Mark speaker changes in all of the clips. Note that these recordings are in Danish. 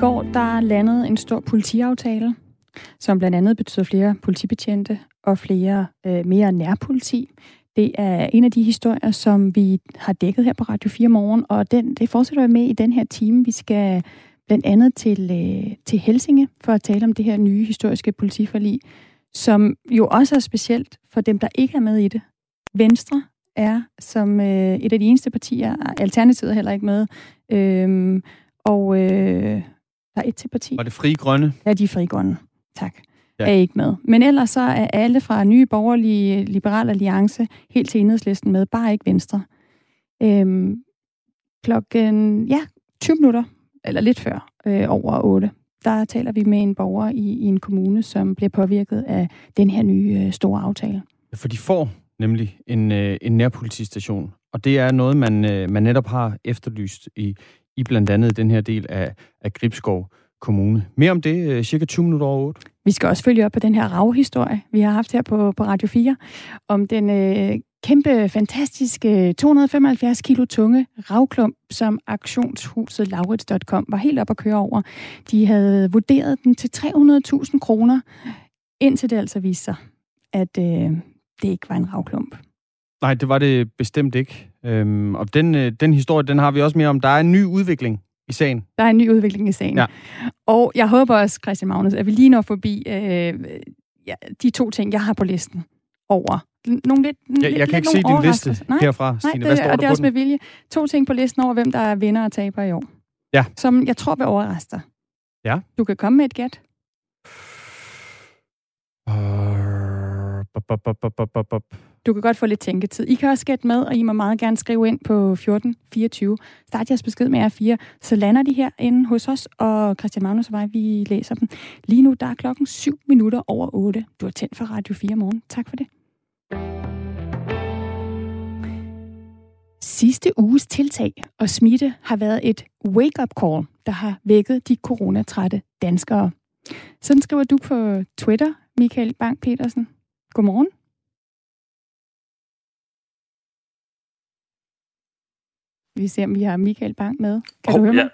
Speaker 1: går der landede en stor politiaftale, som blandt andet betyder flere politibetjente og flere øh, mere nærpoliti. Det er en af de historier, som vi har dækket her på Radio 4 morgen, og den, det fortsætter vi med i den her time. Vi skal blandt andet til, øh, til Helsinge for at tale om det her nye historiske politiforlig, som jo også er specielt for dem, der ikke er med i det. Venstre er som øh, et af de eneste partier, Alternativet er heller ikke med, øh, og øh, der er et til parti.
Speaker 2: Og det frie grønne?
Speaker 1: Ja, de frie grønne. Tak. Ja. Er ikke med. Men ellers så er alle fra Nye Borgerlige Liberal Alliance helt til enhedslisten med, bare ikke Venstre. Øhm, klokken, ja, 20 minutter, eller lidt før, øh, over 8, der taler vi med en borger i, i en kommune, som bliver påvirket af den her nye øh, store aftale.
Speaker 2: For de får nemlig en, øh, en nærpolitistation, og det er noget, man, øh, man netop har efterlyst i, i blandt andet den her del af, af Gribskov Kommune. Mere om det øh, cirka 20 minutter over 8.
Speaker 1: Vi skal også følge op på den her ravhistorie, vi har haft her på, på Radio 4, om den øh, kæmpe, fantastiske 275 kilo tunge ravklump, som auktionshuset Laurits.com var helt op at køre over. De havde vurderet den til 300.000 kroner, indtil det altså viste sig, at øh, det ikke var en ravklump.
Speaker 2: Nej, det var det bestemt ikke. Øhm, og den, øh, den historie, den har vi også mere om. Der er en ny udvikling i sagen.
Speaker 1: Der er en ny udvikling i sagen. Ja. Og jeg håber også, Christian Magnus, at vi lige når forbi øh, ja, de to ting, jeg har på listen over.
Speaker 2: Nogle lidt, ja, jeg lidt, kan ikke se din liste Nej. herfra,
Speaker 1: Nej, Stine. Hvad det, står og det er også med vilje. To ting på listen over, hvem der er vinder og taber i år.
Speaker 2: Ja.
Speaker 1: Som jeg tror vil overraske dig.
Speaker 2: Ja.
Speaker 1: Du kan komme med et gæt.
Speaker 2: Uh, bop, bop, bop,
Speaker 1: du kan godt få lidt tænketid. I kan også gætte med, og I må meget gerne skrive ind på 1424. Start jeres besked med R4, så lander de her inde hos os, og Christian Magnus og mig, vi læser dem. Lige nu, der er klokken 7 minutter over 8. Du er tændt for Radio 4 morgen. Tak for det. Sidste uges tiltag og smitte har været et wake-up call, der har vækket de coronatrætte danskere. Sådan skriver du på Twitter, Michael Bang Petersen. Godmorgen. Vi ser, om vi har Michael Bang med. Kan oh, du høre ja. mig?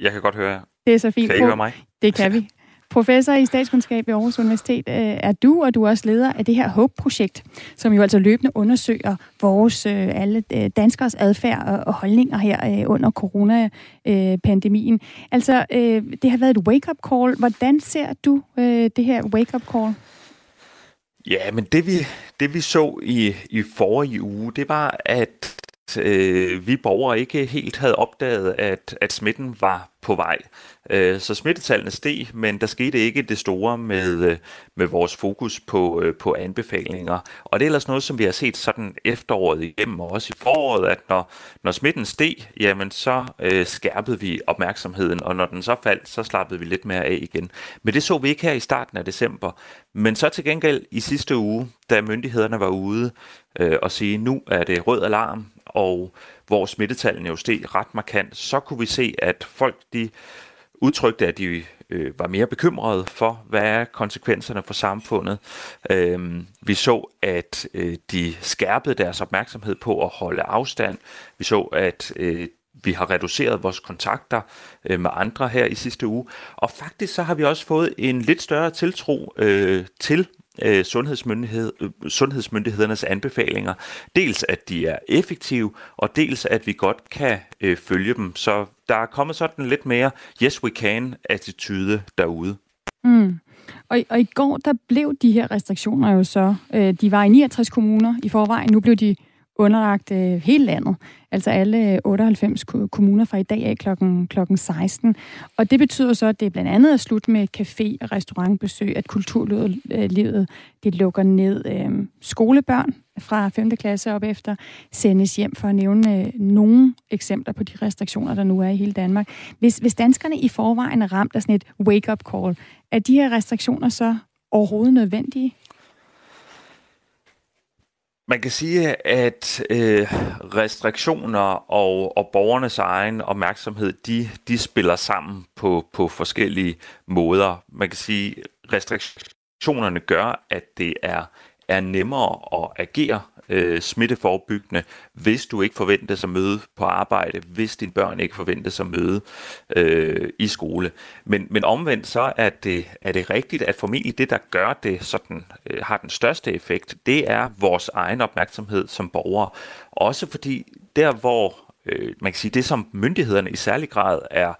Speaker 3: Jeg kan godt høre jer.
Speaker 1: Det er så fint.
Speaker 3: Kan I høre mig?
Speaker 1: Det kan vi. Professor i statskundskab ved Aarhus Universitet øh, er du, og du er også leder af det her HOPE-projekt, som jo altså løbende undersøger vores øh, alle øh, danskers adfærd og holdninger her under coronapandemien. Altså, det har været et wake-up call. Hvordan ser du det her wake-up call?
Speaker 3: Ja, men det vi, det vi så i, i forrige uge, det var, at øh, vi borgere ikke helt havde opdaget, at, at smitten var på vej. Øh, så smittetallene steg, men der skete ikke det store med, øh, med vores fokus på, øh, på anbefalinger. Og det er ellers noget, som vi har set sådan efteråret igennem, og også i foråret, at når, når smitten steg, jamen så øh, skærpede vi opmærksomheden, og når den så faldt, så slappede vi lidt mere af igen. Men det så vi ikke her i starten af december. Men så til gengæld i sidste uge, da myndighederne var ude øh, og sige, nu er det rød alarm, og hvor smittetallene jo steg ret markant, så kunne vi se, at folk de udtrykte, at de øh, var mere bekymrede for, hvad er konsekvenserne for samfundet. Øhm, vi så, at øh, de skærpede deres opmærksomhed på at holde afstand. Vi så, at øh, vi har reduceret vores kontakter øh, med andre her i sidste uge. Og faktisk så har vi også fået en lidt større tiltro øh, til øh, sundhedsmyndighed, øh, sundhedsmyndighedernes anbefalinger. Dels at de er effektive, og dels at vi godt kan øh, følge dem. Så der er kommet sådan lidt mere yes we can attitude derude.
Speaker 1: Mm. Og, og i går, der blev de her restriktioner jo så, øh, de var i 69 kommuner i forvejen, nu blev de underlagt øh, hele landet, altså alle øh, 98 kommuner fra i dag af klokken, klokken 16. Og det betyder så, at det er blandt andet at slut med café- og restaurantbesøg, at kulturlivet øh, det lukker ned. Øh, skolebørn fra 5. klasse op efter sendes hjem for at nævne øh, nogle eksempler på de restriktioner, der nu er i hele Danmark. Hvis, hvis danskerne i forvejen er ramt af sådan et wake-up call, er de her restriktioner så overhovedet nødvendige?
Speaker 3: Man kan sige, at øh, restriktioner og, og borgernes egen opmærksomhed, de, de spiller sammen på, på forskellige måder. Man kan sige, at restriktionerne gør, at det er, er nemmere at agere øh, smitteforbyggende, hvis du ikke forventes at møde på arbejde, hvis dine børn ikke forventes at møde øh, i skole. Men, men omvendt så er det, er det rigtigt, at formentlig det, der gør det sådan, øh, har den største effekt, det er vores egen opmærksomhed som borgere. Også fordi der, hvor øh, man kan sige, det som myndighederne i særlig grad er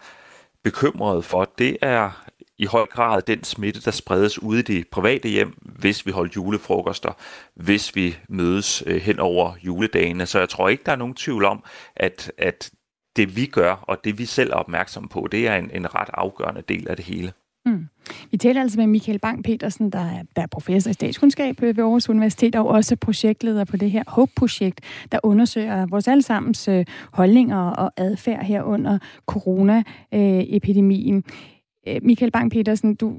Speaker 3: bekymrede for, det er i høj grad den smitte, der spredes ude i de private hjem, hvis vi holder julefrokoster, hvis vi mødes øh, hen over juledagene. Så jeg tror ikke, der er nogen tvivl om, at, at det vi gør, og det vi selv er opmærksomme på, det er en, en ret afgørende del af det hele. Mm.
Speaker 1: Vi taler altså med Michael Bang-Petersen, der er, der er professor i statskundskab ved Aarhus Universitet, og også projektleder på det her HOPE-projekt, der undersøger vores allesammens øh, holdninger og adfærd her under coronaepidemien. Øh, Michael Bang-Petersen, du,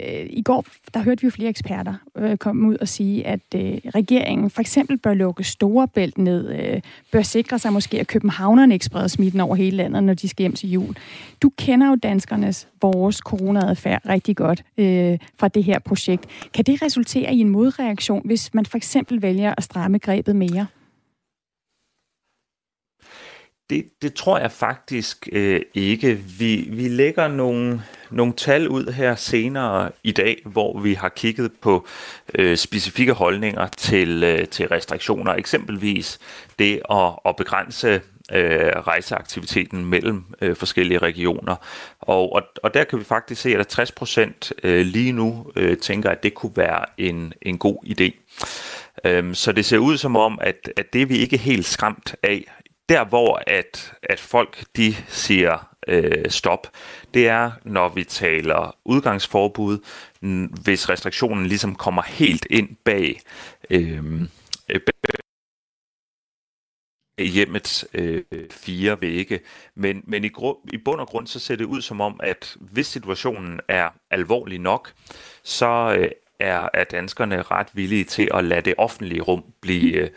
Speaker 1: øh, i går der hørte vi jo flere eksperter øh, komme ud og sige, at øh, regeringen for eksempel bør lukke Storebælt ned, øh, bør sikre sig måske, at københavnerne ikke spreder smitten over hele landet, når de skal hjem til jul. Du kender jo danskernes, vores coronaadfærd rigtig godt øh, fra det her projekt. Kan det resultere i en modreaktion, hvis man for eksempel vælger at stramme grebet mere?
Speaker 3: Det, det tror jeg faktisk øh, ikke. Vi, vi lægger nogle, nogle tal ud her senere i dag, hvor vi har kigget på øh, specifikke holdninger til, øh, til restriktioner. Eksempelvis det at, at begrænse øh, rejseaktiviteten mellem øh, forskellige regioner. Og, og, og der kan vi faktisk se, at 60 procent øh, lige nu øh, tænker, at det kunne være en, en god idé. Øhm, så det ser ud som om, at, at det er vi ikke helt skræmt af der hvor at, at folk de siger øh, stop, det er når vi taler udgangsforbud, hvis restriktionen ligesom kommer helt ind bag øhm, øh, hjemmets øh, fire vægge. Men, men i, i bund og grund så ser det ud som om, at hvis situationen er alvorlig nok, så øh, er, er danskerne ret villige til at lade det offentlige rum blive, øh,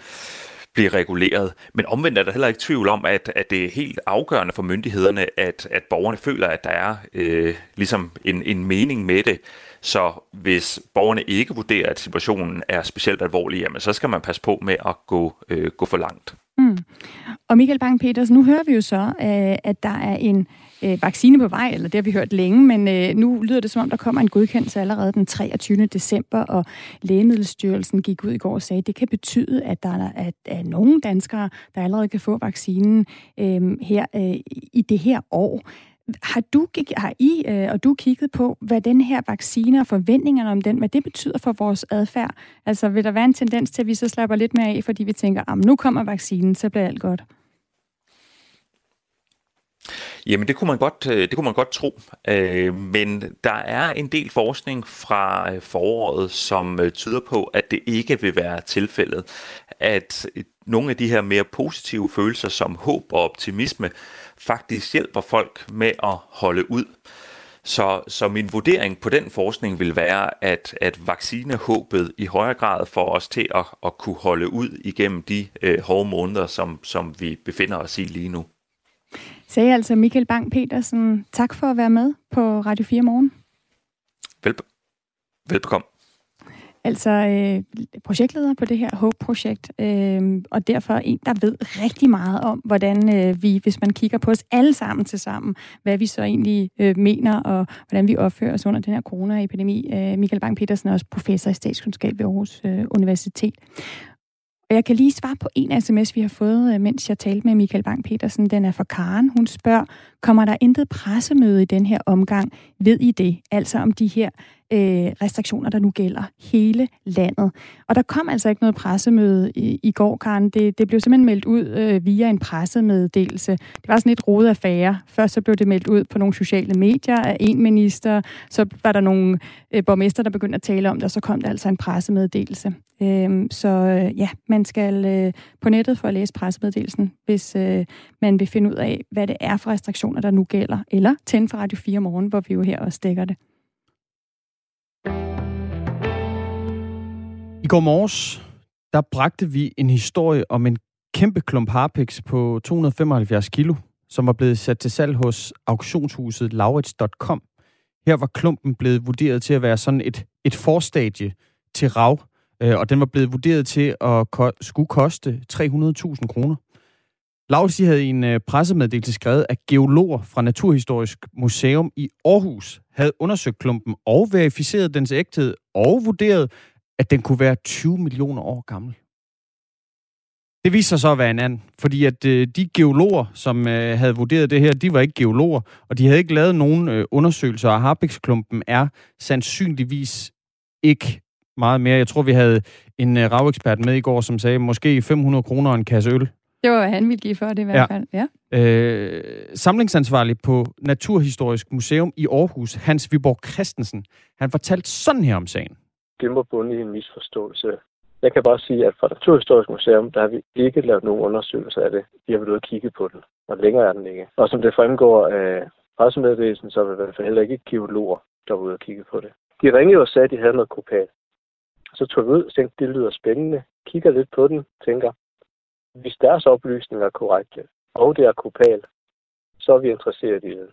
Speaker 3: blive reguleret. Men omvendt er der heller ikke tvivl om, at, at det er helt afgørende for myndighederne, at, at borgerne føler, at der er øh, ligesom en, en mening med det. Så hvis borgerne ikke vurderer, at situationen er specielt alvorlig, jamen, så skal man passe på med at gå, øh, gå for langt. Mm.
Speaker 1: Og Michael Bang-Peters, nu hører vi jo så, øh, at der er en øh, vaccine på vej, eller det har vi hørt længe, men øh, nu lyder det som om, der kommer en godkendelse allerede den 23. december, og Lægemiddelstyrelsen gik ud i går og sagde, at det kan betyde, at der er, at, er nogle danskere, der allerede kan få vaccinen øh, her øh, i det her år. Har, du, har I øh, og du kigget på, hvad den her vaccine og forventningerne om den, hvad det betyder for vores adfærd? Altså vil der være en tendens til, at vi så slapper lidt mere af, fordi vi tænker, at nu kommer vaccinen, så bliver alt godt?
Speaker 3: Jamen det kunne man godt, øh, det kunne man godt tro, øh, men der er en del forskning fra øh, foråret, som øh, tyder på, at det ikke vil være tilfældet, at nogle af de her mere positive følelser som håb og optimisme faktisk hjælper folk med at holde ud. Så, så min vurdering på den forskning vil være, at, at vaccinehåbet i højere grad får os til at, at kunne holde ud igennem de øh, hårde måneder, som, som vi befinder os i lige nu
Speaker 1: sagde altså Michael Bang-Petersen. Tak for at være med på Radio 4 Morgen.
Speaker 3: Velbe- velbekomme.
Speaker 1: Altså øh, projektleder på det her HOPE-projekt, øh, og derfor en, der ved rigtig meget om, hvordan øh, vi, hvis man kigger på os alle sammen til sammen, hvad vi så egentlig øh, mener, og hvordan vi opfører os under den her coronaepidemi. Øh, Michael Bang-Petersen er også professor i statskundskab ved Aarhus øh, Universitet. Og jeg kan lige svare på en sms, vi har fået, øh, mens jeg talte med Michael Bang-Petersen. Den er fra Karen. Hun spørger, kommer der intet pressemøde i den her omgang? Ved I det? Altså om de her øh, restriktioner, der nu gælder hele landet. Og der kom altså ikke noget pressemøde i, i går, Karen. Det, det blev simpelthen meldt ud øh, via en pressemeddelelse. Det var sådan et rodet affære. Først så blev det meldt ud på nogle sociale medier af en minister, så var der nogle øh, borgmester, der begyndte at tale om det, og så kom der altså en pressemeddelelse. Øh, så øh, ja, man skal øh, på nettet for at læse pressemeddelelsen, hvis øh, man vil finde ud af, hvad det er for restriktioner, der nu gælder. Eller tænde for Radio 4 morgen, hvor vi jo her også dækker det.
Speaker 2: I går morges, der bragte vi en historie om en kæmpe klump harpiks på 275 kilo, som var blevet sat til salg hos auktionshuset laurits.com. Her var klumpen blevet vurderet til at være sådan et, et forstadie til rav øh, og den var blevet vurderet til at ko- skulle koste 300.000 kroner. Laurits havde i en øh, pressemeddelelse skrevet, at geologer fra Naturhistorisk Museum i Aarhus havde undersøgt klumpen og verificeret dens ægthed og vurderet, at den kunne være 20 millioner år gammel. Det viste sig så at være en anden, fordi at øh, de geologer, som øh, havde vurderet det her, de var ikke geologer, og de havde ikke lavet nogen øh, undersøgelser, og Harpiksklumpen er sandsynligvis ikke meget mere. Jeg tror, vi havde en øh, ravekspert med i går, som sagde, måske 500 kroner en kasse øl.
Speaker 1: Det var, hvad han ville give for det i hvert ja. fald. Ja.
Speaker 2: Øh, samlingsansvarlig på Naturhistorisk Museum i Aarhus, Hans Viborg Christensen, han fortalte sådan her om sagen.
Speaker 4: Det må bunde i en misforståelse. Jeg kan bare sige, at fra Naturhistorisk Museum, der har vi ikke lavet nogen undersøgelser af det. Vi har været ude og kigge på den, og længere er den ikke. Og som det fremgår af pressemeddelelsen, så er det i hvert fald heller ikke geologer, der var ude og kigge på det. De ringede og sagde, at de havde noget kopal. Så tog vi ud og tænkte, det lyder spændende. Kigger lidt på den, tænker, hvis deres oplysninger er korrekte, og det er kopal, så er vi interesseret i det.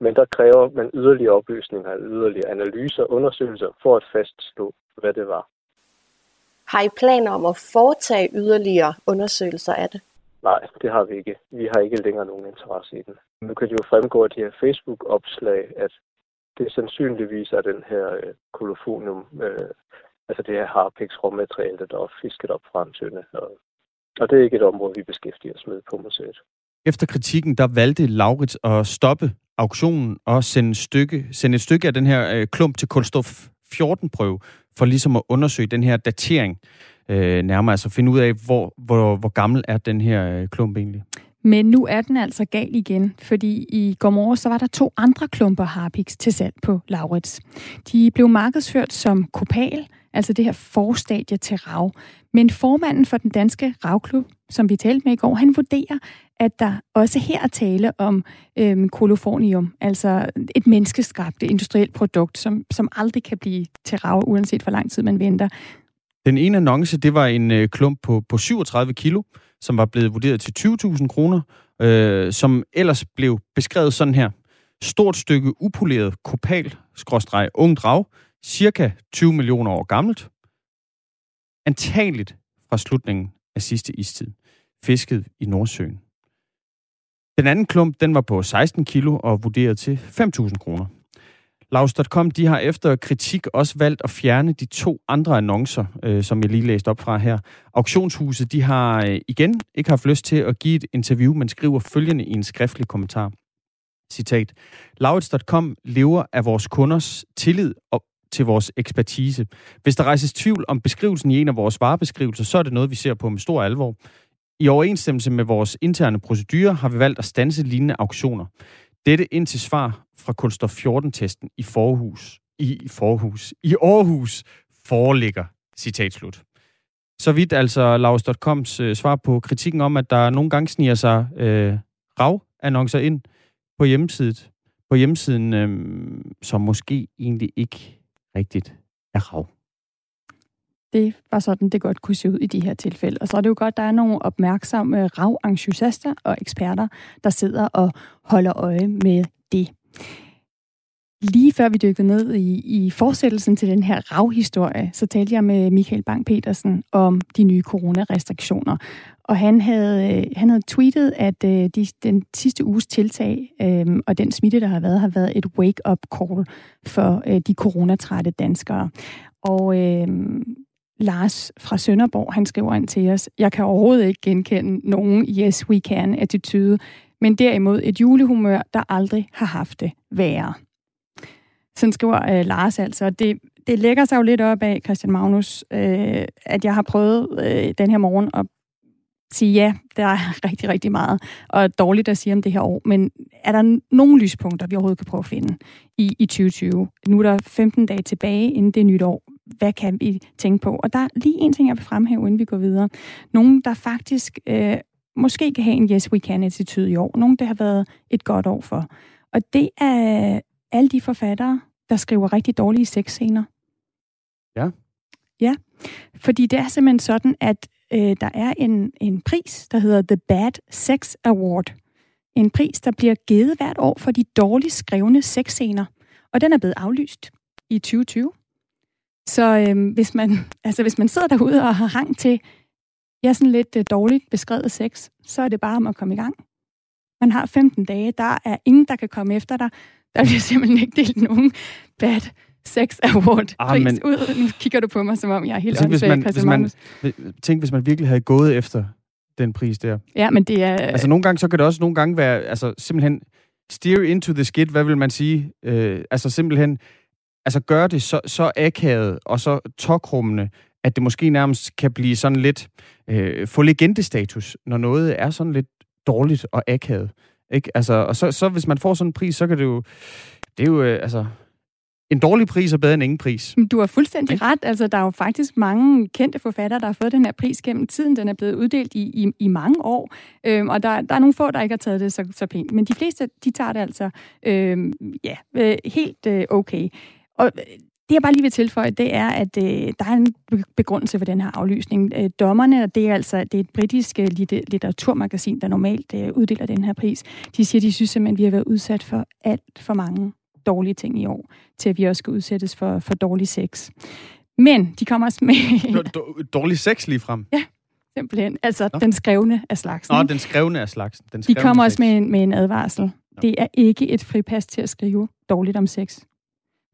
Speaker 4: Men der kræver man yderligere oplysninger, yderligere analyser og undersøgelser for at fastslå, hvad det var.
Speaker 5: Har I planer om at foretage yderligere undersøgelser af det?
Speaker 4: Nej, det har vi ikke. Vi har ikke længere nogen interesse i den. Nu kan det jo fremgå af de her Facebook-opslag, at det sandsynligvis er den her øh, kolofonium, øh, altså det her harpix råmateriale, der er fisket op fra en tynde. Og, og det er ikke et område, vi beskæftiger os med på museet.
Speaker 2: Efter kritikken, der valgte Laurits at stoppe auktionen og sende, stykke, sende et stykke af den her øh, klump til kulstof 14-prøve, for ligesom at undersøge den her datering øh, nærmere, altså finde ud af, hvor, hvor, hvor gammel er den her øh, klump egentlig.
Speaker 1: Men nu er den altså gal igen, fordi i går morges så var der to andre klumper harpiks til salg på Laurits. De blev markedsført som kopal, altså det her forstadie til rav. Men formanden for den danske ravklub, som vi talte med i går, han vurderer, at der også her er tale om øhm, kolofornium, altså et menneskeskabt industrielt produkt, som, som aldrig kan blive til rav, uanset hvor lang tid man venter.
Speaker 2: Den ene annonce, det var en øh, klump på, på 37 kilo, som var blevet vurderet til 20.000 kroner, øh, som ellers blev beskrevet sådan her. Stort stykke upoleret kopal, skråstreg, ung drag, cirka 20 millioner år gammelt. Antageligt fra slutningen af sidste istid. Fisket i Nordsøen. Den anden klump, den var på 16 kilo og vurderet til 5.000 kroner. Laus.com, de har efter kritik også valgt at fjerne de to andre annoncer, øh, som jeg lige læste op fra her. Auktionshuset, de har øh, igen ikke haft lyst til at give et interview, men skriver følgende i en skriftlig kommentar. Citat. Laurits.com lever af vores kunders tillid og til vores ekspertise. Hvis der rejses tvivl om beskrivelsen i en af vores varebeskrivelser, så er det noget, vi ser på med stor alvor. I overensstemmelse med vores interne procedurer har vi valgt at stanse lignende auktioner. Dette indtil svar fra Kulstof 14-testen i Forhus, i Forhus, i Aarhus foreligger. Citat slut. Så vidt altså Laus.coms øh, svar på kritikken om, at der nogle gange sniger sig øh, rav-annoncer ind på hjemmesiden, på hjemmesiden øh, som måske egentlig ikke rigtigt er rav.
Speaker 1: Det var sådan, det godt kunne se ud i de her tilfælde. Og så er det jo godt, at der er nogle opmærksomme rav-entusiaster og eksperter, der sidder og holder øje med det. Lige før vi dykkede ned i, i fortsættelsen til den her ravhistorie, så talte jeg med Michael Bang-Petersen om de nye coronarestriktioner. Og han havde, øh, han havde tweetet, at øh, de, den sidste uges tiltag øh, og den smitte, der har været, har været et wake-up call for øh, de coronatrætte danskere. Og øh, Lars fra Sønderborg, han skriver ind til os, jeg kan overhovedet ikke genkende nogen yes we can attitude, men derimod et julehumør, der aldrig har haft det værre. Sådan skriver øh, Lars altså. Det, det lægger sig jo lidt op af, Christian Magnus, øh, at jeg har prøvet øh, den her morgen at sige, ja, der er rigtig, rigtig meget og dårligt at sige om det her år, men er der nogle lyspunkter, vi overhovedet kan prøve at finde i, i 2020? Nu er der 15 dage tilbage inden det nytår. Hvad kan vi tænke på? Og der er lige en ting, jeg vil fremhæve, inden vi går videre. Nogen, der faktisk øh, måske kan have en yes we can attitude i år. Nogen, det har været et godt år for. Og det er alle de forfattere, der skriver rigtig dårlige sexscener.
Speaker 2: Ja.
Speaker 1: Ja, fordi det er simpelthen sådan, at øh, der er en, en pris, der hedder The Bad Sex Award. En pris, der bliver givet hvert år for de dårligt skrevne sexscener. Og den er blevet aflyst i 2020. Så øh, hvis, man, altså, hvis man sidder derude og har hang til ja, sådan lidt øh, dårligt beskrevet sex, så er det bare om at komme i gang. Man har 15 dage, der er ingen, der kan komme efter dig. Der bliver simpelthen ikke delt nogen bad sex award ah, men... ud. Nu kigger du på mig, som om jeg er helt
Speaker 2: tænk, hvis man, hvis man, Tænk, hvis man virkelig havde gået efter den pris der.
Speaker 1: Ja, men det er...
Speaker 2: Altså nogle gange, så kan det også nogle gange være, altså simpelthen steer into the skid, hvad vil man sige? Øh, altså simpelthen, altså gøre det så, så akavet og så tokrummende, at det måske nærmest kan blive sådan lidt, øh, få legendestatus, når noget er sådan lidt dårligt og akavet. Ikke? Altså, og så, så hvis man får sådan en pris, så kan det jo, det er jo, øh, altså, en dårlig pris er bedre end ingen pris.
Speaker 1: Du har fuldstændig ret. Altså, der er jo faktisk mange kendte forfattere, der har fået den her pris gennem tiden. Den er blevet uddelt i, i, i mange år, øhm, og der, der er nogle få, der ikke har taget det så, så pænt. Men de fleste, de tager det altså øhm, ja, øh, helt øh, okay. Og øh, det, jeg bare lige vil tilføje, det er, at øh, der er en begrundelse for den her aflysning. Øh, dommerne, det er altså det er et britisk øh, litteraturmagasin, der normalt øh, uddeler den her pris. De siger, de synes simpelthen, at vi har været udsat for alt for mange dårlige ting i år, til at vi også skal udsættes for, for dårlig sex. Men de kommer også med...
Speaker 2: dårlig sex lige frem?
Speaker 1: Ja, simpelthen. Altså Nå. den skrevne af slagsen.
Speaker 2: Nå, den skrevne af slagsen. Den
Speaker 1: de kommer sex. også med en, med en advarsel. Nå. Det er ikke et fripas til at skrive dårligt om sex.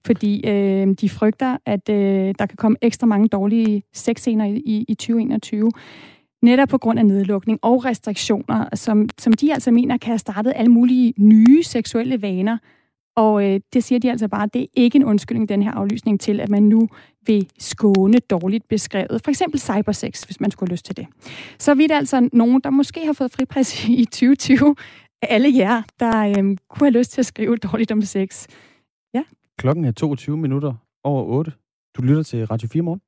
Speaker 1: Fordi øh, de frygter, at øh, der kan komme ekstra mange dårlige sexscener i, i 2021 netop på grund af nedlukning og restriktioner, som, som de altså mener kan have startet alle mulige nye seksuelle vaner, og øh, det siger de altså bare, det er ikke en undskyldning, den her aflysning til, at man nu vil skåne dårligt beskrevet. For eksempel cybersex, hvis man skulle have lyst til det. Så vidt altså nogen, der måske har fået fripas i 2020, alle jer, der øh, kunne have lyst til at skrive dårligt om sex. Ja.
Speaker 2: Klokken er 22 minutter over 8. Du lytter til Radio 4 morgen.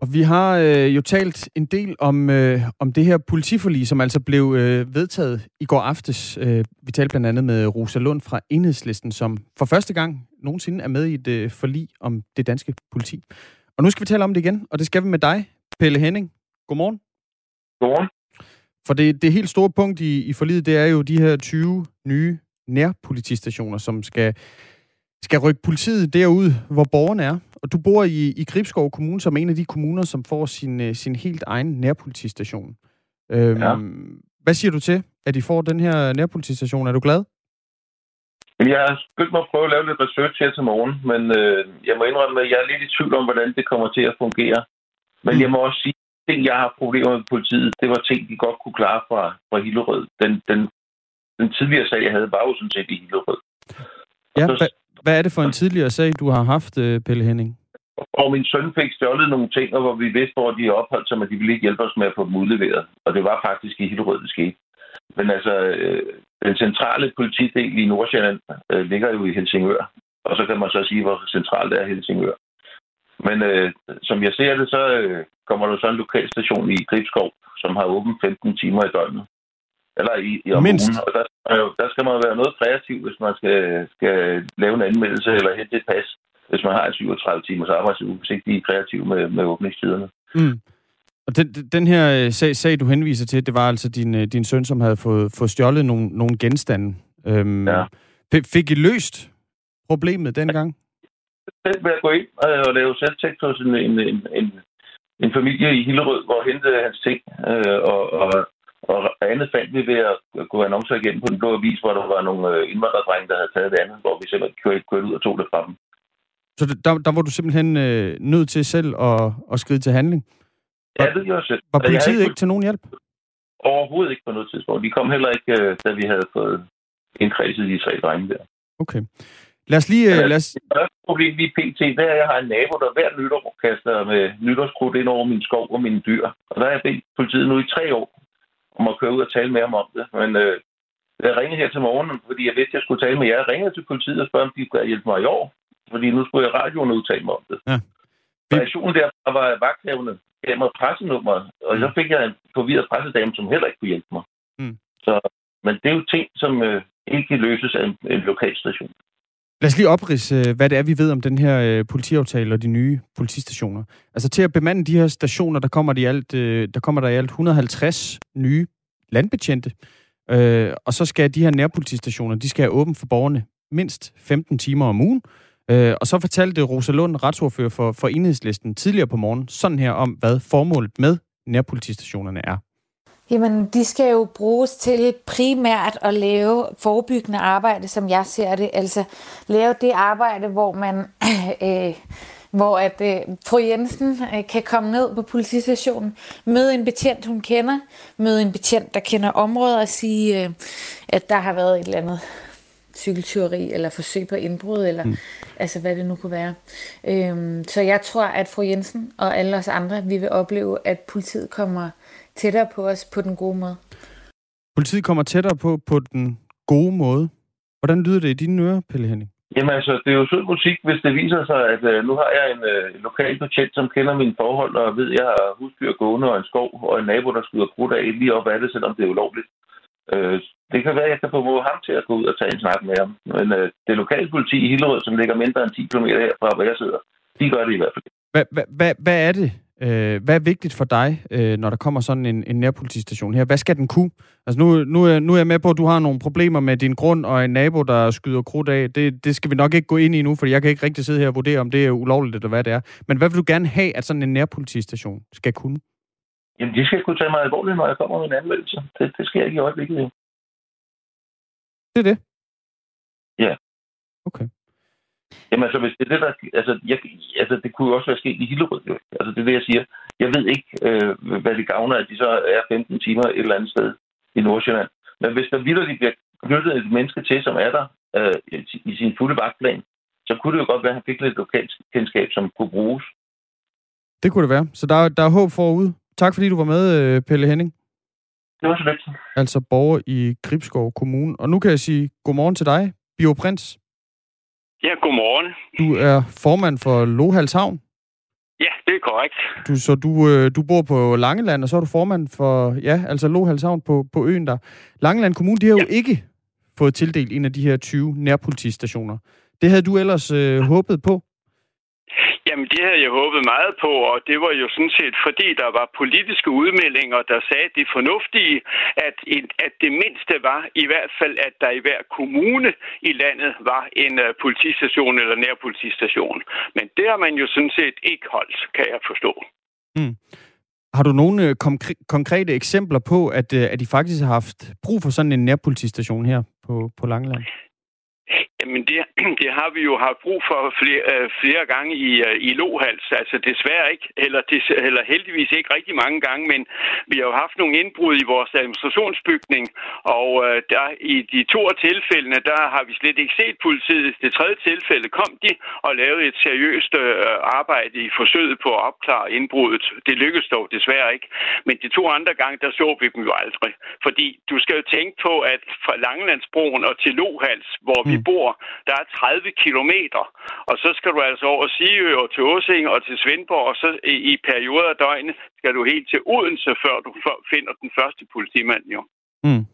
Speaker 2: Og vi har øh, jo talt en del om, øh, om det her politiforlig, som altså blev øh, vedtaget i går aftes. Øh, vi talte blandt andet med Rosa Lund fra Enhedslisten, som for første gang nogensinde er med i et øh, forlig om det danske politi. Og nu skal vi tale om det igen, og det skal vi med dig, Pelle Henning. Godmorgen.
Speaker 6: Godmorgen.
Speaker 2: For det, det helt store punkt i, i forliget, det er jo de her 20 nye nærpolitistationer, som skal skal rykke politiet derud, hvor borgerne er. Og du bor i, i Gribskov Kommune, som er en af de kommuner, som får sin, øh, sin helt egen nærpolitistation. Øhm, ja. Hvad siger du til, at de får den her nærpolitistation? Er du glad?
Speaker 6: Jeg har skyndt mig at prøve at lave lidt research her til morgen, men øh, jeg må indrømme, at jeg er lidt i tvivl om, hvordan det kommer til at fungere. Men mm. jeg må også sige, at ting, jeg har problemer med politiet, det var ting, de godt kunne klare fra, fra Hillerød. Den, den, den tidligere sag, jeg havde, var jo sådan set i Hillerød.
Speaker 2: Ja, så, hvad er det for en tidligere sag, du har haft, øh, Pelle Henning?
Speaker 6: Og min søn fik stjålet nogle ting, og hvor vi vidste, hvor de opholdt sig, men de ville ikke hjælpe os med at få dem udleveret. Og det var faktisk i Hillerød, det skete. Men altså, øh, den centrale politidel i Nordsjælland øh, ligger jo i Helsingør. Og så kan man så sige, hvor centralt er Helsingør. Men øh, som jeg ser det, så øh, kommer der så en lokalstation i Gribskov, som har åbent 15 timer i døgnet. Eller i, i om Mindst. Ugen. Og der, der skal man være noget kreativ, hvis man skal, skal lave en anmeldelse eller hente et pas, hvis man har en 37 timers arbejdsuge, hvis ikke de er kreative med, med åbningstiderne. Mm.
Speaker 2: Og den, den her øh, sag, sag, du henviser til, det var altså din, øh, din søn, som havde fået, fået stjålet nogle, nogle genstande. Øhm, ja. Fik I løst problemet dengang?
Speaker 6: Selv ved at gå ind og lave selvtægt hos en, en, en, en, en familie i Hillerød, hvor hente hans ting, øh, og, og og andet fandt vi ved at gå annoncer igennem på den blå avis, hvor der var nogle øh, indvandrerdrenge, der havde taget det andet, hvor vi simpelthen kørte, kørte ud og tog det fra dem.
Speaker 2: Så der, der var du simpelthen øh, nødt til selv at, at skride til handling?
Speaker 6: Var, ja, det gjorde jeg selv.
Speaker 2: Var politiet ikke, ikke til nogen hjælp?
Speaker 6: Overhovedet ikke på noget tidspunkt. De kom heller ikke, øh, da vi havde fået indkredset de tre drenge der.
Speaker 2: Okay. Lad os lige... Ja, lad os...
Speaker 6: Det første problem lige pt, det er, at jeg har en nabo, der hver nytår kaster med nytårskrudt ind over min skov og mine dyr. Og der har jeg bedt politiet nu i tre år om at køre ud og tale med ham om det. Men øh, jeg ringede her til morgen, fordi jeg vidste, at jeg skulle tale med jer. Jeg ringede til politiet og spurgte, om de kunne hjælpe mig i år. Fordi nu skulle jeg radioen udtale mig om det. Ja. Reaktionen der var vagthavende gav mig pressenummer, og så fik jeg en forvirret pressedame, som heller ikke kunne hjælpe mig. Mm. Så, men det er jo ting, som øh, ikke løses af en, en lokal station.
Speaker 2: Lad os lige oprise, øh, hvad det er, vi ved om den her øh, politiaftale og de nye politistationer. Altså til at bemande de her stationer, der kommer, de alt, øh, der, kommer der i alt 150 nye landbetjente. Øh, og så skal de her nærpolitistationer, de skal have åbent for borgerne mindst 15 timer om ugen. Øh, og så fortalte Rosa Lund, retsordfører for, for Enhedslisten, tidligere på morgen, sådan her om, hvad formålet med nærpolitistationerne er.
Speaker 7: Jamen, de skal jo bruges til primært at lave forebyggende arbejde, som jeg ser det. Altså lave det arbejde, hvor man... Øh, hvor at øh, fru Jensen øh, kan komme ned på politistationen, møde en betjent, hun kender, møde en betjent, der kender området og sige, øh, at der har været et eller andet cykeltyveri eller forsøg på indbrud, eller mm. altså hvad det nu kunne være. Øhm, så jeg tror, at fru Jensen og alle os andre, vi vil opleve, at politiet kommer tættere på os på den gode måde.
Speaker 2: Politiet kommer tættere på på den gode måde. Hvordan lyder det i dine ører, Pelle Henning?
Speaker 6: Jamen altså, det er jo sød musik, hvis det viser sig, at uh, nu har jeg en uh, lokal betjent, som kender mine forhold, og ved, at jeg har husdyr gående og en skov, og en nabo, der skyder krudt af lige op af det, selvom det er ulovligt. Uh, det kan være, at jeg kan få ham til at gå ud og tage en snak med ham. Men uh, det lokale politi i Hillerød, som ligger mindre end 10 km herfra, hvor jeg sidder, de gør det i hvert fald.
Speaker 2: Hvad, hvad, hvad, hvad er det, Øh, hvad er vigtigt for dig, øh, når der kommer sådan en, en nærpolitistation her? Hvad skal den kunne? Altså nu, nu, er, nu er jeg med på, at du har nogle problemer med din grund og en nabo, der skyder krudt af. Det, det skal vi nok ikke gå ind i nu, for jeg kan ikke rigtig sidde her og vurdere, om det er ulovligt eller hvad det er. Men hvad vil du gerne have, at sådan en nærpolitistation skal kunne?
Speaker 6: Jamen, de skal kunne tage mig alvorligt, når jeg kommer med en anmeldelse. Det, det skal jeg ikke i øjeblikket.
Speaker 2: Det er det?
Speaker 6: Ja.
Speaker 2: Okay.
Speaker 6: Jamen altså, hvis det er det, der... Altså, jeg, altså, det kunne jo også være sket i Hillerød, jo. Altså, det er det, jeg siger. Jeg ved ikke, øh, hvad det gavner, at de så er 15 timer et eller andet sted i Nordsjælland. Men hvis der vildt bliver knyttet et menneske til, som er der øh, i sin fulde vagtplan, så kunne det jo godt være, at han fik lidt lokalt kendskab, som kunne bruges.
Speaker 2: Det kunne det være. Så der, der er håb forude. Tak fordi du var med, øh, Pelle Henning.
Speaker 6: Det var så lidt.
Speaker 2: Altså borger i Gribskov Kommune. Og nu kan jeg sige godmorgen til dig, Bio Prins.
Speaker 8: Ja, godmorgen.
Speaker 2: Du er formand for Lohalshavn.
Speaker 8: Ja, det er korrekt.
Speaker 2: Du, så du, øh, du bor på Langeland, og så er du formand for, ja, altså Lohalshavn på, på øen der. Langeland Kommune, de har ja. jo ikke fået tildelt en af de her 20 nærpolitistationer. Det havde du ellers øh, håbet på?
Speaker 8: Jamen, det havde jeg håbet meget på, og det var jo sådan set, fordi der var politiske udmeldinger, der sagde det fornuftige, at, en, at det mindste var i hvert fald, at der i hver kommune i landet var en uh, politistation eller nærpolitistation. Men det har man jo sådan set ikke holdt, kan jeg forstå.
Speaker 2: Mm. Har du nogle øh, konkre- konkrete eksempler på, at, øh, at de faktisk har haft brug for sådan en nærpolitistation her på, på Langeland?
Speaker 8: Jamen, det, det har vi jo haft brug for flere, øh, flere gange i, øh, i Lohals. Altså desværre ikke, eller, des, eller heldigvis ikke rigtig mange gange, men vi har jo haft nogle indbrud i vores administrationsbygning, og øh, der i de to af tilfældene, der har vi slet ikke set politiet. Det tredje tilfælde kom de og lavede et seriøst øh, arbejde i forsøget på at opklare indbruddet. Det lykkedes dog desværre ikke. Men de to andre gange, der så vi dem jo aldrig. Fordi du skal jo tænke på, at fra Langelandsbroen og til Lohals, hvor mm. vi bor, der er 30 kilometer, og så skal du altså over Sigø og til Åsing og til Svendborg, og så i, i perioder af døgnet skal du helt til Odense, før du finder den første politimand, jo.
Speaker 2: Mm.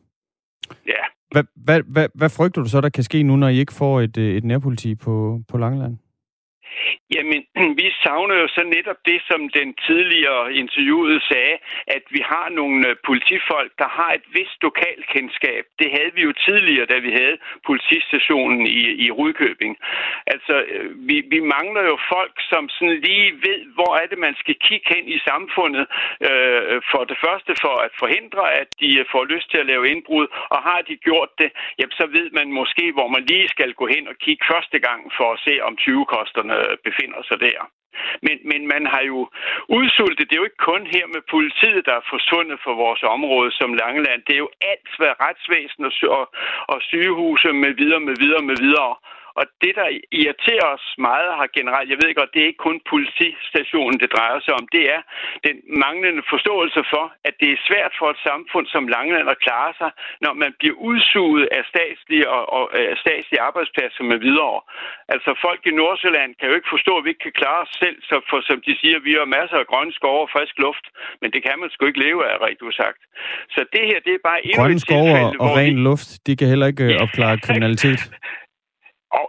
Speaker 8: Ja.
Speaker 2: Hvad, hvad, hvad, hvad frygter du så, der kan ske nu, når I ikke får et, et nærpoliti på, på Langeland?
Speaker 8: Jamen, vi savner jo så netop det, som den tidligere interviewede sagde, at vi har nogle øh, politifolk, der har et vist lokalkendskab. Det havde vi jo tidligere, da vi havde politistationen i, i Rudkøbing. Altså, øh, vi, vi mangler jo folk, som sådan lige ved, hvor er det, man skal kigge hen i samfundet. Øh, for det første for at forhindre, at de øh, får lyst til at lave indbrud, og har de gjort det, jamen, så ved man måske, hvor man lige skal gå hen og kigge første gang for at se, om øh, befinder sig der. Men, men man har jo udsultet, det er jo ikke kun her med politiet, der er forsvundet fra vores område som Langeland. Det er jo alt, hvad retsvæsen og, og, og sygehuse med videre, med videre, med videre. Og det, der irriterer os meget har generelt, jeg ved godt, det er ikke kun politistationen, det drejer sig om, det er den manglende forståelse for, at det er svært for et samfund som Langeland at klare sig, når man bliver udsuget af statslige, og, og, af statslige arbejdspladser med videre. Altså folk i Nordsjælland kan jo ikke forstå, at vi ikke kan klare os selv, så for som de siger, vi har masser af grønne skove og frisk luft, men det kan man sgu ikke leve af, rigtig sagt. Så det her, det er bare endnu
Speaker 2: Grønne skove og ren vi... luft, de kan heller ikke øh, opklare kriminalitet.
Speaker 8: Og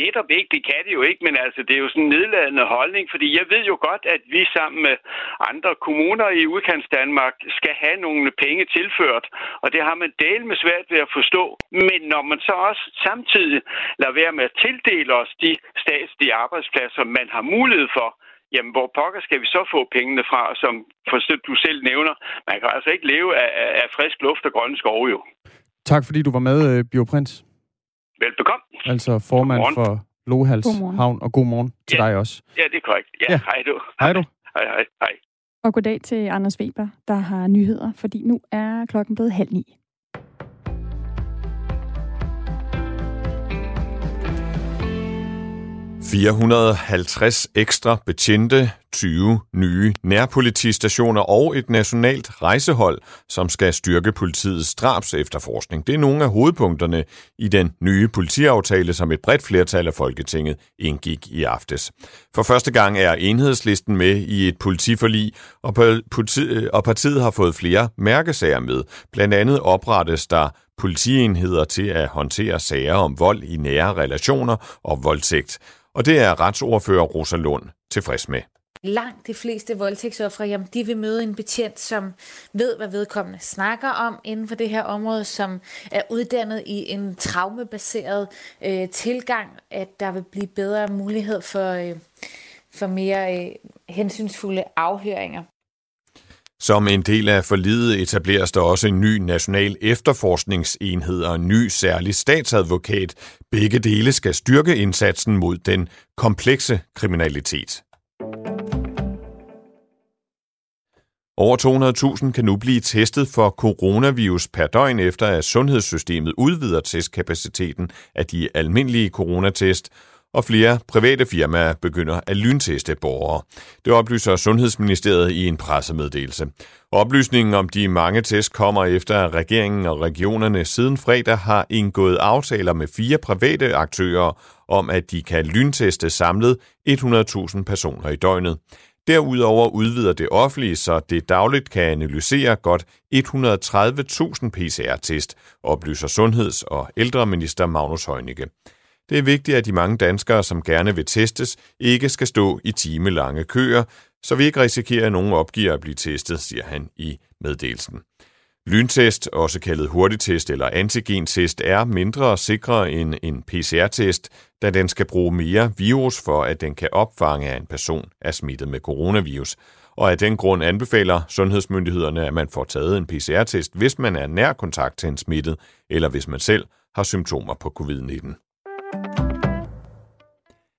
Speaker 8: Netop ikke, det kan det jo ikke, men altså, det er jo sådan en nedladende holdning, fordi jeg ved jo godt, at vi sammen med andre kommuner i udkants Danmark skal have nogle penge tilført, og det har man del med svært ved at forstå. Men når man så også samtidig lader være med at tildele os de statslige arbejdspladser, man har mulighed for, jamen hvor pokker skal vi så få pengene fra, som for du selv nævner. Man kan altså ikke leve af, af frisk luft og grønne skove jo.
Speaker 2: Tak fordi du var med, øh, Prins.
Speaker 8: Velbekomme.
Speaker 2: Altså formand for Lohals Havn, og god morgen til
Speaker 8: ja.
Speaker 2: dig også.
Speaker 8: Ja, det er korrekt. Ja, ja. hej du.
Speaker 2: Hej du.
Speaker 8: Hej, hej, hej.
Speaker 1: Og goddag til Anders Weber, der har nyheder, fordi nu er klokken blevet halv ni.
Speaker 9: 450 ekstra betjente, 20 nye nærpolitistationer og et nationalt rejsehold, som skal styrke politiets drabs efterforskning. Det er nogle af hovedpunkterne i den nye politiaftale, som et bredt flertal af Folketinget indgik i aftes. For første gang er enhedslisten med i et politiforlig, og partiet har fået flere mærkesager med. Blandt andet oprettes der politienheder til at håndtere sager om vold i nære relationer og voldtægt. Og det er retsordfører Rosa Lund tilfreds med.
Speaker 7: Langt de fleste voldtægtsoffre, jamen, de vil møde en betjent, som ved, hvad vedkommende snakker om inden for det her område, som er uddannet i en traumebaseret øh, tilgang, at der vil blive bedre mulighed for, øh, for mere øh, hensynsfulde afhøringer.
Speaker 9: Som en del af forliget etableres der også en ny national efterforskningsenhed og en ny særlig statsadvokat. Begge dele skal styrke indsatsen mod den komplekse kriminalitet. Over 200.000 kan nu blive testet for coronavirus per døgn efter, at sundhedssystemet udvider testkapaciteten af de almindelige coronatest, og flere private firmaer begynder at lynteste borgere. Det oplyser Sundhedsministeriet i en pressemeddelelse. Oplysningen om de mange test kommer efter, at regeringen og regionerne siden fredag har indgået aftaler med fire private aktører om, at de kan lynteste samlet 100.000 personer i døgnet. Derudover udvider det offentlige, så det dagligt kan analysere godt 130.000 PCR-test, oplyser Sundheds- og ældreminister Magnus Heunicke. Det er vigtigt, at de mange danskere, som gerne vil testes, ikke skal stå i timelange køer, så vi ikke risikerer, at nogen opgiver at blive testet, siger han i meddelelsen. Lyntest, også kaldet hurtigtest eller antigentest, er mindre og sikrere end en PCR-test, da den skal bruge mere virus for, at den kan opfange, at en person er smittet med coronavirus. Og af den grund anbefaler sundhedsmyndighederne, at man får taget en PCR-test, hvis man er nær kontakt til en smittet, eller hvis man selv har symptomer på covid-19.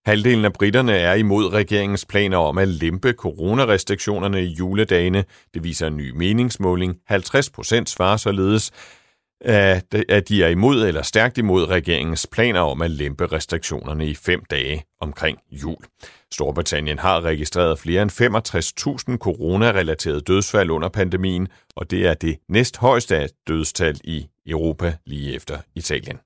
Speaker 9: Halvdelen af britterne er imod regeringens planer om at lempe coronarestriktionerne i juledagene. Det viser en ny meningsmåling. 50 procent svarer således, at de er imod eller stærkt imod regeringens planer om at lempe restriktionerne i fem dage omkring jul. Storbritannien har registreret flere end 65.000 coronarelaterede dødsfald under pandemien, og det er det næsthøjeste dødstal i Europa lige efter Italien.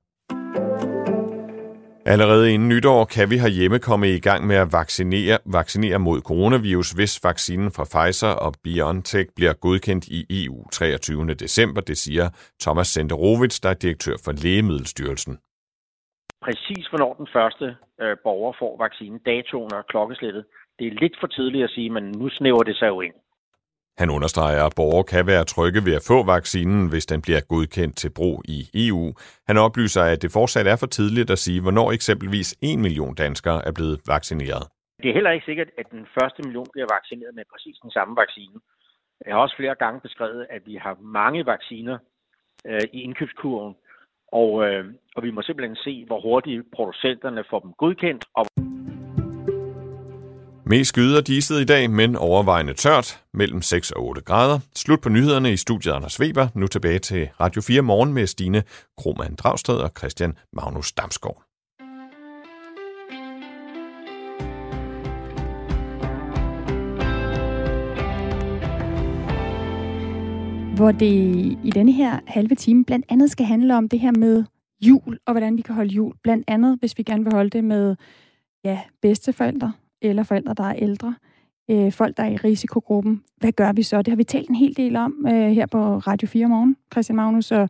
Speaker 9: Allerede inden nytår kan vi herhjemme komme i gang med at vaccinere, vaccinere mod coronavirus, hvis vaccinen fra Pfizer og BioNTech bliver godkendt i EU 23. december, det siger Thomas Senderovits, der er direktør for Lægemiddelstyrelsen.
Speaker 10: Præcis hvornår den første øh, borger får vaccinen, datoen og klokkeslættet, det er lidt for tidligt at sige, men nu snæver det sig jo ind.
Speaker 9: Han understreger, at borgere kan være trygge ved at få vaccinen, hvis den bliver godkendt til brug i EU. Han oplyser, at det fortsat er for tidligt at sige, hvornår eksempelvis 1 million danskere er blevet vaccineret.
Speaker 10: Det er heller ikke sikkert, at den første million bliver vaccineret med præcis den samme vaccine. Jeg har også flere gange beskrevet, at vi har mange vacciner øh, i indkøbskurven, og, øh, og vi må simpelthen se, hvor hurtigt producenterne får dem godkendt. Og
Speaker 9: Mest skyder diset i dag, men overvejende tørt, mellem 6 og 8 grader. Slut på nyhederne i studiet Anders Weber. Nu tilbage til Radio 4 morgen med Stine Krohmann Dragsted og Christian Magnus Damsgaard.
Speaker 1: Hvor det i denne her halve time blandt andet skal handle om det her med jul, og hvordan vi kan holde jul. Blandt andet, hvis vi gerne vil holde det med ja, bedsteforældre, eller forældre, der er ældre, øh, folk, der er i risikogruppen. Hvad gør vi så? Det har vi talt en hel del om øh, her på Radio 4 morgen, Christian Magnus. Og,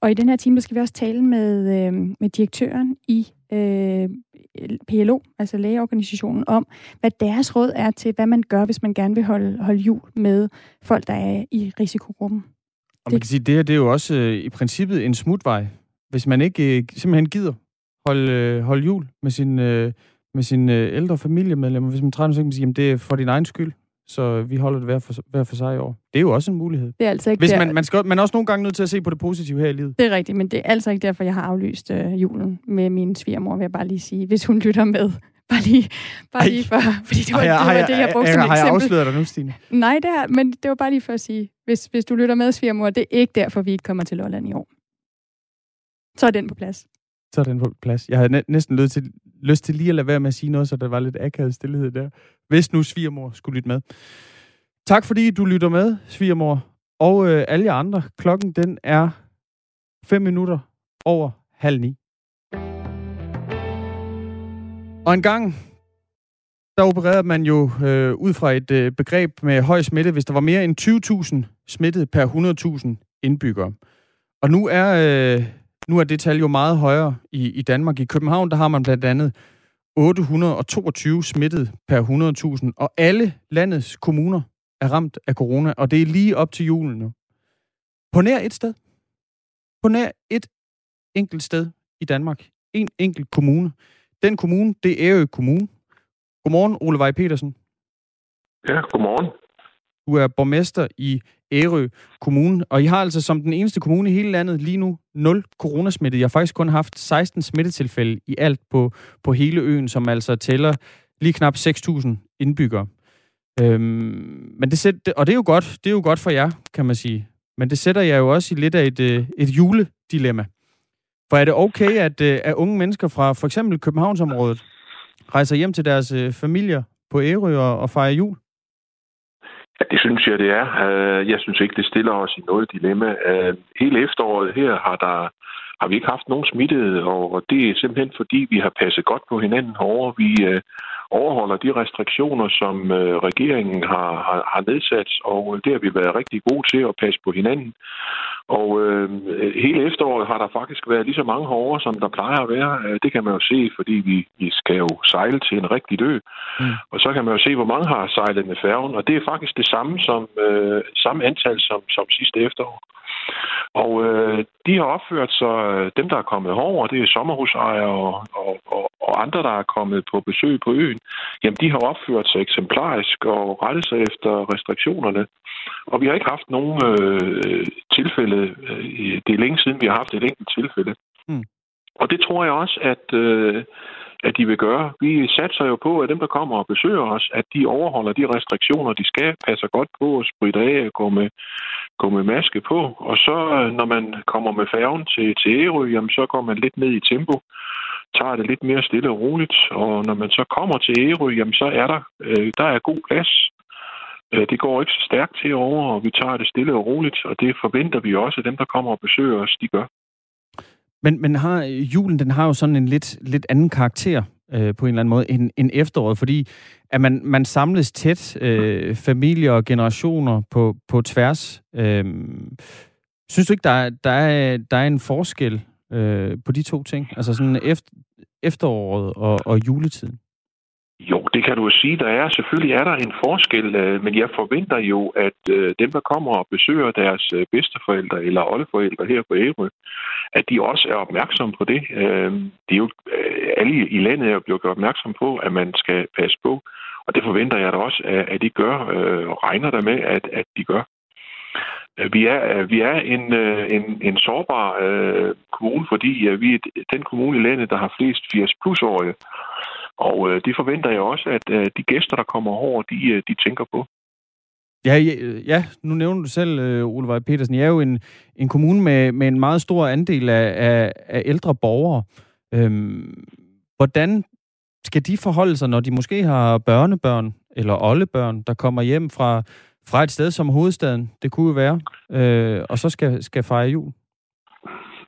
Speaker 1: og i den her time, der skal vi også tale med, øh, med direktøren i øh, PLO, altså lægeorganisationen, om, hvad deres råd er til, hvad man gør, hvis man gerne vil holde, holde jul med folk, der er i risikogruppen.
Speaker 2: Og man kan sige, det her det er jo også øh, i princippet en smutvej. Hvis man ikke øh, simpelthen gider holde, øh, holde jul med sin, øh, med sin øh, ældre familiemedlemmer, hvis man træner, så kan man sige, at det er for din egen skyld så vi holder det hver for, hver for sig i år. Det er jo også en mulighed.
Speaker 1: Det er altså ikke
Speaker 2: Hvis
Speaker 1: der...
Speaker 2: man, man, skal, man er også nogle gange nødt til at se på det positive her i livet.
Speaker 1: Det er rigtigt, men det er altså ikke derfor, jeg har aflyst øh, julen med min svigermor, vil jeg bare lige sige, hvis hun lytter med. Bare lige, bare lige for, fordi det var,
Speaker 2: Ej,
Speaker 1: det, var
Speaker 2: ej,
Speaker 1: det, jeg brugte
Speaker 2: ej,
Speaker 1: som
Speaker 2: Har jeg
Speaker 1: eksempel.
Speaker 2: afsløret dig nu, Stine?
Speaker 1: Nej, det er, men det var bare lige for at sige, hvis, hvis du lytter med, svigermor, det er ikke derfor, vi ikke kommer til Lolland i år. Så er den på plads.
Speaker 2: Så er den på plads. Jeg havde næ- næsten lyst til, lyst til lige at lade være med at sige noget, så der var lidt akavet stillhed der. Hvis nu svigermor skulle lytte med. Tak fordi du lytter med, svigermor. Og øh, alle jer andre. Klokken den er 5 minutter over halv ni. Og en gang, der opererede man jo øh, ud fra et øh, begreb med høj smitte, hvis der var mere end 20.000 smittet per 100.000 indbyggere. Og nu er, øh, nu er det tal jo meget højere i, i Danmark. I København, der har man blandt andet 822 smittet per 100.000, og alle landets kommuner er ramt af corona, og det er lige op til julen nu. På nær et sted. På nær et enkelt sted i Danmark. En enkelt kommune. Den kommune, det er Ærø Kommune. Godmorgen, Ole Vej Petersen.
Speaker 11: Ja, godmorgen.
Speaker 2: Du er borgmester i Ærø Kommune, og I har altså som den eneste kommune i hele landet lige nu 0 coronasmittede. Jeg har faktisk kun haft 16 smittetilfælde i alt på, på hele øen, som altså tæller lige knap 6.000 indbyggere. Øhm, men det sæt, og det er jo godt, det er jo godt for jer, kan man sige. Men det sætter jeg jo også i lidt af et, øh, et juledilemma. For er det okay, at, øh, at unge mennesker fra for eksempel Københavnsområdet rejser hjem til deres øh, familier på Ærø og, og fejrer jul?
Speaker 11: Ja, det synes jeg, det er. Øh, jeg synes ikke, det stiller os i noget dilemma. Øh, hele efteråret her har der har vi ikke haft nogen smittede, og det er simpelthen fordi, vi har passet godt på hinanden herovre. Vi øh, overholder de restriktioner, som regeringen har, har, har nedsat, og det har vi været rigtig gode til at passe på hinanden. Og øh, hele efteråret har der faktisk været lige så mange herovre, som der plejer at være. Øh, Det kan man jo se, fordi vi, vi skal jo sejle til en rigtig ø.
Speaker 2: Mm.
Speaker 11: Og så kan man jo se, hvor mange har sejlet med færgen, og det er faktisk det samme som øh, samme antal som, som sidste efterår. Og øh, de har opført sig, øh, dem der er kommet herover, det er sommerhusejere og, og, og, og andre, der er kommet på besøg på øen, jamen de har opført sig eksemplarisk og rettet sig efter restriktionerne. Og vi har ikke haft nogen øh, tilfælde, øh, det er længe siden, vi har haft et enkelt tilfælde.
Speaker 2: Mm.
Speaker 11: Og det tror jeg også, at, øh, at de vil gøre. Vi satser jo på, at dem, der kommer og besøger os, at de overholder de restriktioner, de skal, passer godt på og spritte af og gå med, gå med maske på. Og så, øh, når man kommer med færgen til, til Ærø, jamen, så går man lidt ned i tempo, tager det lidt mere stille og roligt. Og når man så kommer til Ærø, jamen, så er der, øh, der er god plads. Øh, det går ikke så stærkt til over, og vi tager det stille og roligt, og det forventer vi også, at dem, der kommer og besøger os, de gør.
Speaker 2: Men, men har, julen den har jo sådan en lidt, lidt anden karakter øh, på en eller anden måde end, end efteråret, fordi at man, man samles tæt, øh, familier og generationer på, på tværs. Øh, synes du ikke, der er, der er, der er en forskel øh, på de to ting? Altså sådan efter, efteråret og, og juletiden?
Speaker 11: Jo, det kan du jo sige, der er. Selvfølgelig er der en forskel, øh, men jeg forventer jo, at øh, dem, der kommer og besøger deres øh, bedsteforældre eller oldeforældre her på Ærø, at de også er opmærksomme på det. Det er jo, alle i landet er jo blevet gjort opmærksom på, at man skal passe på, og det forventer jeg da også, at- at de gør, og regner der med, at, at de gør. Vi er, vi er en, en, en sårbar øh, kommune, fordi vi er den kommune i landet, der har flest 80-plus-årige. Og øh, det forventer jeg også, at øh, de gæster, der kommer over, de, øh, de tænker på.
Speaker 2: Ja, ja, ja, nu nævner du selv, øh, Ole Vej Petersen, jeg er jo en, en kommune med, med en meget stor andel af, af, af ældre borgere. Øhm, hvordan skal de forholde sig, når de måske har børnebørn eller oldebørn, der kommer hjem fra, fra et sted som hovedstaden, det kunne jo være, øh, og så skal, skal fejre jul?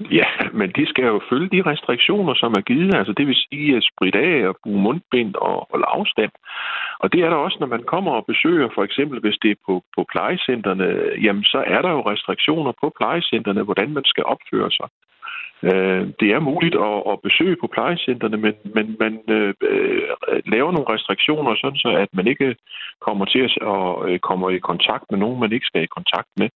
Speaker 11: Ja, men de skal jo følge de restriktioner, som er givet. Altså det vil sige at spritte af og bruge mundbind og holde afstand. Og det er der også, når man kommer og besøger, for eksempel hvis det er på, på plejecenterne, jamen så er der jo restriktioner på plejecenterne, hvordan man skal opføre sig. Øh, det er muligt at, at besøge på plejecenterne, men, men man øh, øh, laver nogle restriktioner, sådan så at man ikke kommer til at og, øh, kommer i kontakt med nogen, man ikke skal i kontakt med.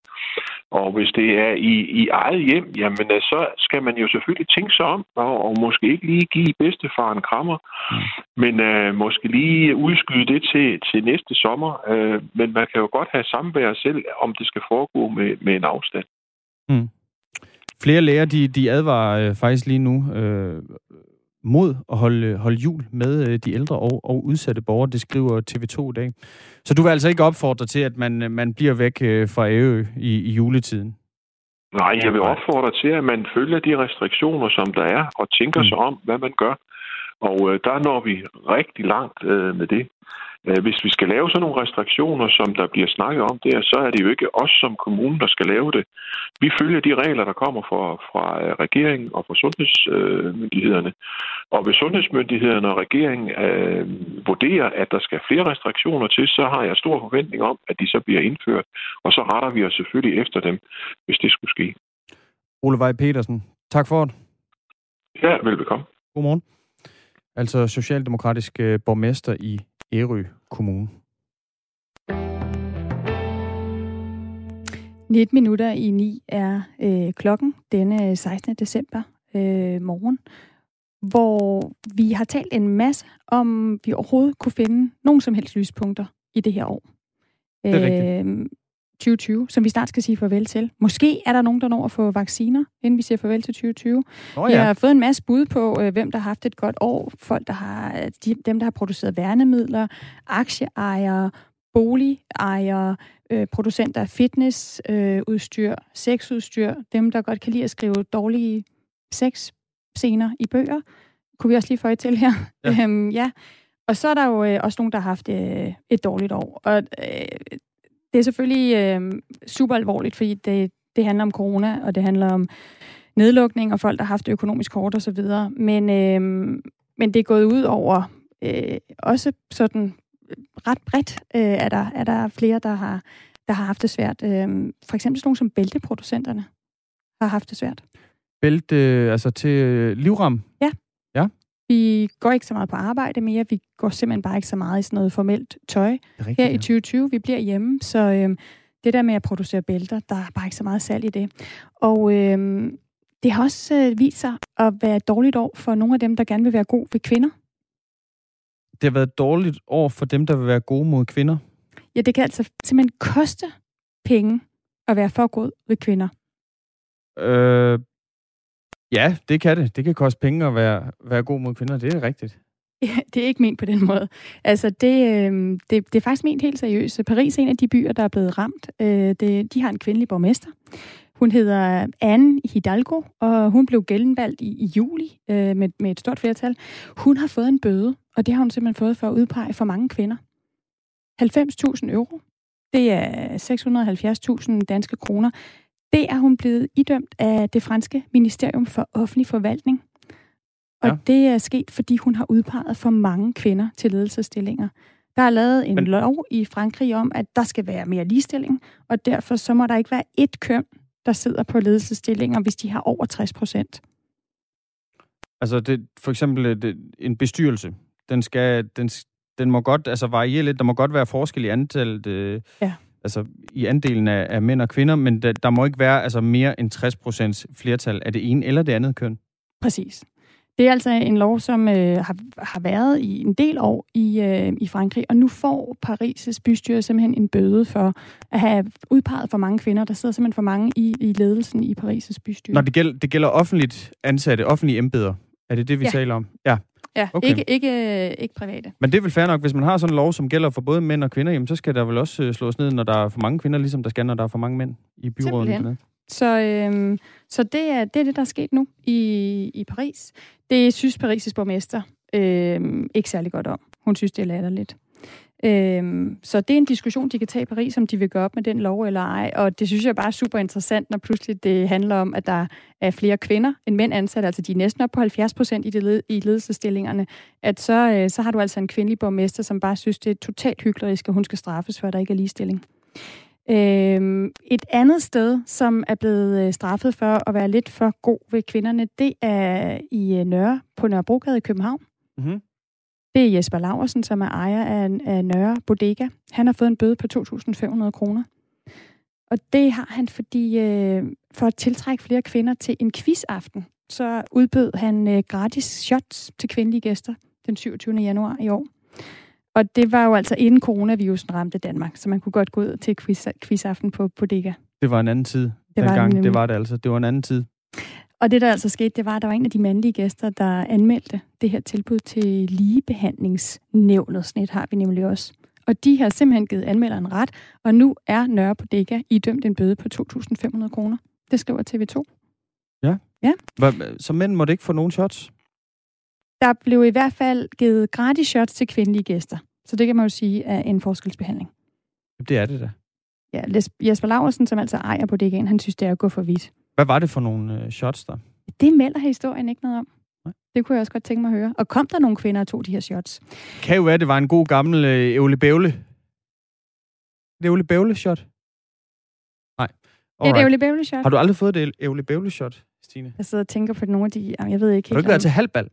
Speaker 11: Og hvis det er i, i eget hjem, jamen øh, så skal man jo selvfølgelig tænke sig om, og, og måske ikke lige give bedstefar en krammer, mm. men øh, måske lige udskyde det til, til næste sommer. Øh, men man kan jo godt have samvær selv, om det skal foregå med, med en afstand.
Speaker 2: Mm. Flere læger, de, de advarer øh, faktisk lige nu øh, mod at holde, holde jul med øh, de ældre og, og udsatte borgere. Det skriver TV2 i dag. Så du vil altså ikke opfordre til, at man, øh, man bliver væk øh, fra Ærø i, i juletiden?
Speaker 11: Nej, jeg vil opfordre til, at man følger de restriktioner, som der er, og tænker mm. sig om, hvad man gør. Og øh, der når vi rigtig langt øh, med det. Øh, hvis vi skal lave sådan nogle restriktioner, som der bliver snakket om der, så er det jo ikke os som kommune, der skal lave det. Vi følger de regler, der kommer fra, fra øh, regeringen og fra sundhedsmyndighederne. Og hvis sundhedsmyndighederne og regeringen øh, vurderer, at der skal flere restriktioner til, så har jeg stor forventning om, at de så bliver indført. Og så retter vi os selvfølgelig efter dem, hvis det skulle ske.
Speaker 2: Ole Vej Petersen, tak for det.
Speaker 11: Ja, velbekomme.
Speaker 2: Godmorgen. Altså socialdemokratisk øh, borgmester i Ærø Kommune.
Speaker 1: 19 minutter i 9 er øh, klokken denne 16. december øh, morgen, hvor vi har talt en masse om, vi overhovedet kunne finde nogen som helst lyspunkter i det her år.
Speaker 2: Det er rigtigt.
Speaker 1: Øh, 2020, som vi snart skal sige farvel til. Måske er der nogen, der når at få vacciner, inden vi siger farvel til 2020. Oh, ja. Vi har fået en masse bud på, øh, hvem der har haft et godt år. Folk, der har, de, dem, der har produceret værnemidler, aktieejere, boligejere, øh, producenter af fitnessudstyr, øh, sexudstyr, dem, der godt kan lide at skrive dårlige sexscener i bøger. Kunne vi også lige få til her. Ja. Øhm, ja. Og så er der jo øh, også nogen, der har haft øh, et dårligt år. Og øh, det er selvfølgelig øh, super alvorligt, fordi det, det handler om corona, og det handler om nedlukning, og folk, der har haft økonomisk hårdt osv. Men, øh, men det er gået ud over øh, også sådan ret bredt, øh, er, der, er der flere, der har, der har haft det svært. Øh, for eksempel sådan nogle som bælteproducenterne har haft det svært.
Speaker 2: Bælte, altså til øh, livram?
Speaker 1: Ja.
Speaker 2: Ja.
Speaker 1: Vi går ikke så meget på arbejde mere. Vi går simpelthen bare ikke så meget i sådan noget formelt tøj
Speaker 2: rigtigt,
Speaker 1: her i 2020. Vi bliver hjemme, så øh, det der med at producere bælter, der er bare ikke så meget salg i det. Og øh, det har også øh, vist sig at være et dårligt år for nogle af dem, der gerne vil være god ved kvinder.
Speaker 2: Det har været et dårligt år for dem, der vil være gode mod kvinder?
Speaker 1: Ja, det kan altså simpelthen koste penge at være for god ved kvinder.
Speaker 2: Øh, Ja, det kan det. Det kan koste penge at være, være god mod kvinder. Det er rigtigt.
Speaker 1: Ja, det er ikke ment på den måde. Altså, det, øh, det, det er faktisk ment helt seriøst. Paris er en af de byer, der er blevet ramt. Øh, det, de har en kvindelig borgmester. Hun hedder Anne Hidalgo, og hun blev genvalgt i, i juli øh, med, med et stort flertal. Hun har fået en bøde, og det har hun simpelthen fået for at udpege for mange kvinder. 90.000 euro. Det er 670.000 danske kroner. Det er hun blevet idømt af det franske ministerium for offentlig forvaltning. Og ja. det er sket, fordi hun har udpeget for mange kvinder til ledelsesstillinger. Der er lavet en Men... lov i Frankrig om, at der skal være mere ligestilling, og derfor så må der ikke være ét køn, der sidder på ledelsesstillinger, hvis de har over 60 procent.
Speaker 2: Altså det, for eksempel det, en bestyrelse, den, skal, den, den må godt altså variere lidt. Der må godt være forskel i antallet øh, ja altså i andelen af, af mænd og kvinder, men der, der må ikke være altså mere end 60 procents flertal af det ene eller det andet køn.
Speaker 1: Præcis. Det er altså en lov, som øh, har, har været i en del år i, øh, i Frankrig, og nu får Paris' bystyre simpelthen en bøde for at have udpeget for mange kvinder. Der sidder simpelthen for mange i, i ledelsen i Paris' bystyre.
Speaker 2: Når det gælder, det gælder offentligt ansatte, offentlige embeder. Er det det, vi ja. taler om?
Speaker 1: Ja. Ja, okay. ikke, ikke, ikke private.
Speaker 2: Men det er vel fair nok, hvis man har sådan en lov, som gælder for både mænd og kvinder, jamen, så skal der vel også øh, slås ned, når der er for mange kvinder, ligesom der skal, når der er for mange mænd i byrådet.
Speaker 1: Så, øhm, så det, er, det er det, der er sket nu i, i Paris. Det synes Paris' borgmester øhm, ikke særlig godt om. Hun synes, det er latterligt. Øhm, så det er en diskussion, de kan tage i Paris, om de vil gå op med den lov eller ej. Og det synes jeg bare er super interessant, når pludselig det handler om, at der er flere kvinder end mænd ansat, altså de er næsten op på 70 procent i, led- i ledelsestillingerne, at så, øh, så har du altså en kvindelig borgmester, som bare synes, det er totalt hyggeligt, at hun skal straffes, før der ikke er ligestilling. Øhm, et andet sted, som er blevet øh, straffet for at være lidt for god ved kvinderne, det er i øh, Nørre, på Nørrebrogade i København.
Speaker 2: Mm-hmm.
Speaker 1: Det er Jesper Laversen, som er ejer af, af Nørre Bodega. Han har fået en bøde på 2.500 kroner. Og det har han, fordi øh, for at tiltrække flere kvinder til en quizaften, så udbød han øh, gratis shots til kvindelige gæster den 27. januar i år. Og det var jo altså inden coronavirusen ramte Danmark, så man kunne godt gå ud til quiz, quizaften på Bodega.
Speaker 2: Det var en anden tid. Det var, gang. det var det altså. Det var en anden tid.
Speaker 1: Og det, der altså skete, det var, at der var en af de mandlige gæster, der anmeldte det her tilbud til ligebehandlingsnævnet. Sådan et har vi nemlig også. Og de har simpelthen givet anmelderen ret, og nu er Nørre Bodega idømt en bøde på 2.500 kroner. Det skriver TV2.
Speaker 2: Ja?
Speaker 1: Ja.
Speaker 2: Så mænd måtte ikke få nogen shots?
Speaker 1: Der blev i hvert fald givet gratis shots til kvindelige gæster. Så det kan man jo sige er en forskelsbehandling.
Speaker 2: Det er det da.
Speaker 1: Ja, Jesper Laversen, som altså ejer bodegaen, han synes, det er at gå for vidt.
Speaker 2: Hvad var det for nogle øh, shots der?
Speaker 1: Det melder historien ikke noget om. Nej. Det kunne jeg også godt tænke mig at høre. Og kom der nogle kvinder og tog de her shots?
Speaker 2: Kan jo være, det var en god gammel øh, Ævle Bævle. Et Ævle Bævle shot? Nej.
Speaker 1: Alright. Et Ævle Bævle shot?
Speaker 2: Har du aldrig fået et Ævle Bævle shot, Stine?
Speaker 1: Jeg sidder og tænker på nogle af de... Jeg ved ikke
Speaker 2: helt... Har du ikke været til halvbal?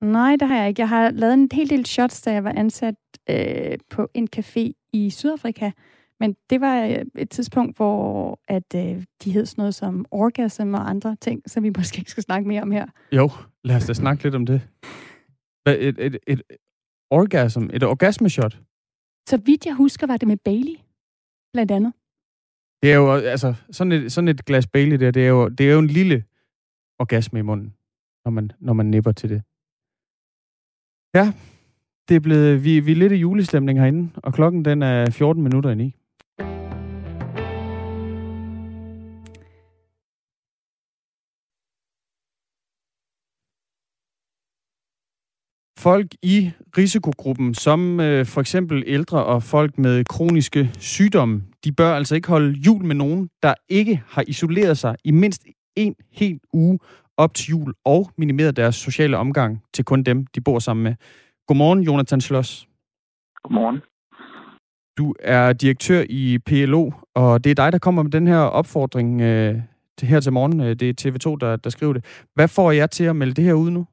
Speaker 1: Nej, det har jeg ikke. Jeg har lavet en hel del shots, da jeg var ansat øh, på en café i Sydafrika. Men det var øh, et tidspunkt, hvor at, øh, de hed sådan noget som orgasm og andre ting, som vi måske ikke skal snakke mere om her.
Speaker 2: Jo, lad os da snakke lidt om det. Et, et, et, et orgasm, et orgasmeshot?
Speaker 1: Så vidt jeg husker, var det med Bailey, blandt andet.
Speaker 2: Det er jo, altså, sådan et, sådan et glas Bailey der, det er jo, det er jo en lille orgasme i munden, når man, når man nipper til det. Ja, det er blevet, vi, vi er lidt i julestemning herinde, og klokken den er 14 minutter i Folk i risikogruppen, som øh, for eksempel ældre og folk med kroniske sygdomme, de bør altså ikke holde jul med nogen, der ikke har isoleret sig i mindst en hel uge op til jul og minimeret deres sociale omgang til kun dem, de bor sammen med. Godmorgen, Jonathan Schloss.
Speaker 12: Godmorgen.
Speaker 2: Du er direktør i PLO, og det er dig, der kommer med den her opfordring øh, til her til morgen. Det er TV2, der, der skriver det. Hvad får jeg til at melde det her ud nu?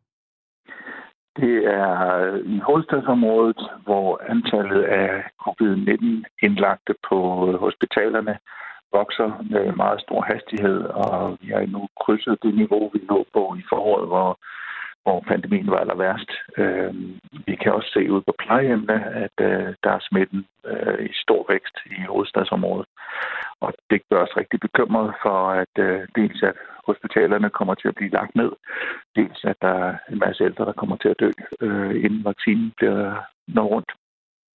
Speaker 12: Det er øh, i hovedstadsområdet, hvor antallet af covid-19 indlagte på øh, hospitalerne vokser med meget stor hastighed, og vi har endnu krydset det niveau, vi lå på i foråret, hvor hvor pandemien var aller værst. Øh, vi kan også se ud på plejehjemmene, at øh, der er smitten øh, i stor vækst i hovedstadsområdet. Og det gør os rigtig bekymret for, at øh, dels at hospitalerne kommer til at blive lagt ned, dels at der er en masse ældre, der kommer til at dø, øh, inden vaccinen bliver nået rundt.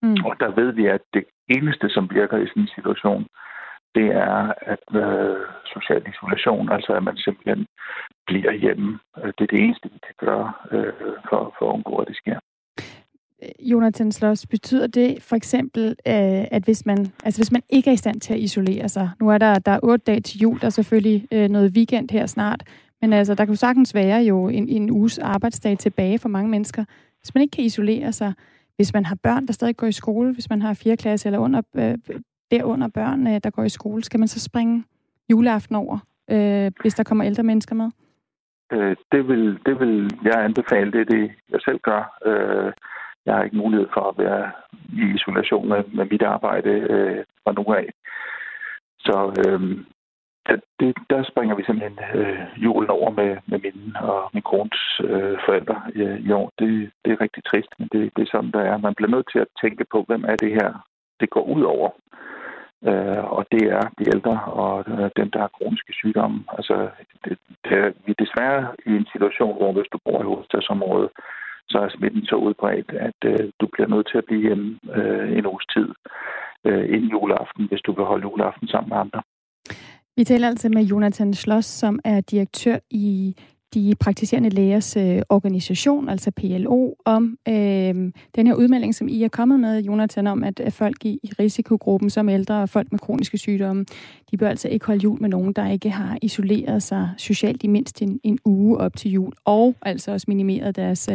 Speaker 12: Mm. Og der ved vi, at det eneste, som virker i sådan en situation, det er at øh, social isolation, altså at man simpelthen bliver hjemme. Øh, det er det eneste, vi kan gøre øh, for, for at undgå, at det sker.
Speaker 1: Øh, Jonathan Sloss, betyder det for eksempel, øh, at hvis man, altså hvis man ikke er i stand til at isolere sig, nu er der, der er otte dage til jul, der er selvfølgelig øh, noget weekend her snart, men altså, der kan jo sagtens være jo en, en uges arbejdsdag tilbage for mange mennesker. Hvis man ikke kan isolere sig, hvis man har børn, der stadig går i skole, hvis man har fire klasse eller under, øh, derunder børn, øh, der går i skole, skal man så springe juleaften over, øh, hvis der kommer ældre mennesker med?
Speaker 12: Øh, det, vil, det vil jeg anbefale. Det er det, jeg selv gør. Øh, jeg har ikke mulighed for at være i isolation med, med mit arbejde øh, fra nu af. Så øh, det, der springer vi simpelthen øh, julen over med, med min og min kones øh, forældre øh, i år. Det, det er rigtig trist, men det, det er sådan, der er. Man bliver nødt til at tænke på, hvem er det her, det går ud over. Øh, og det er de ældre og øh, dem, der har kroniske sygdomme. Altså, det, det er, vi er desværre i en situation, hvor hvis du bor i hovedstadsområdet, så er smitten så udbredt, at øh, du bliver nødt til at blive hjemme øh, en uges tid øh, inden juleaften, hvis du vil holde juleaften sammen med andre.
Speaker 1: Vi taler altså med Jonathan Schloss, som er direktør i de praktiserende lægers øh, organisation, altså PLO, om øh, den her udmelding, som I er kommet med, Jonathan, om at, at folk i, i risikogruppen som ældre og folk med kroniske sygdomme, de bør altså ikke holde jul med nogen, der ikke har isoleret sig socialt i mindst en, en uge op til jul, og altså også minimeret deres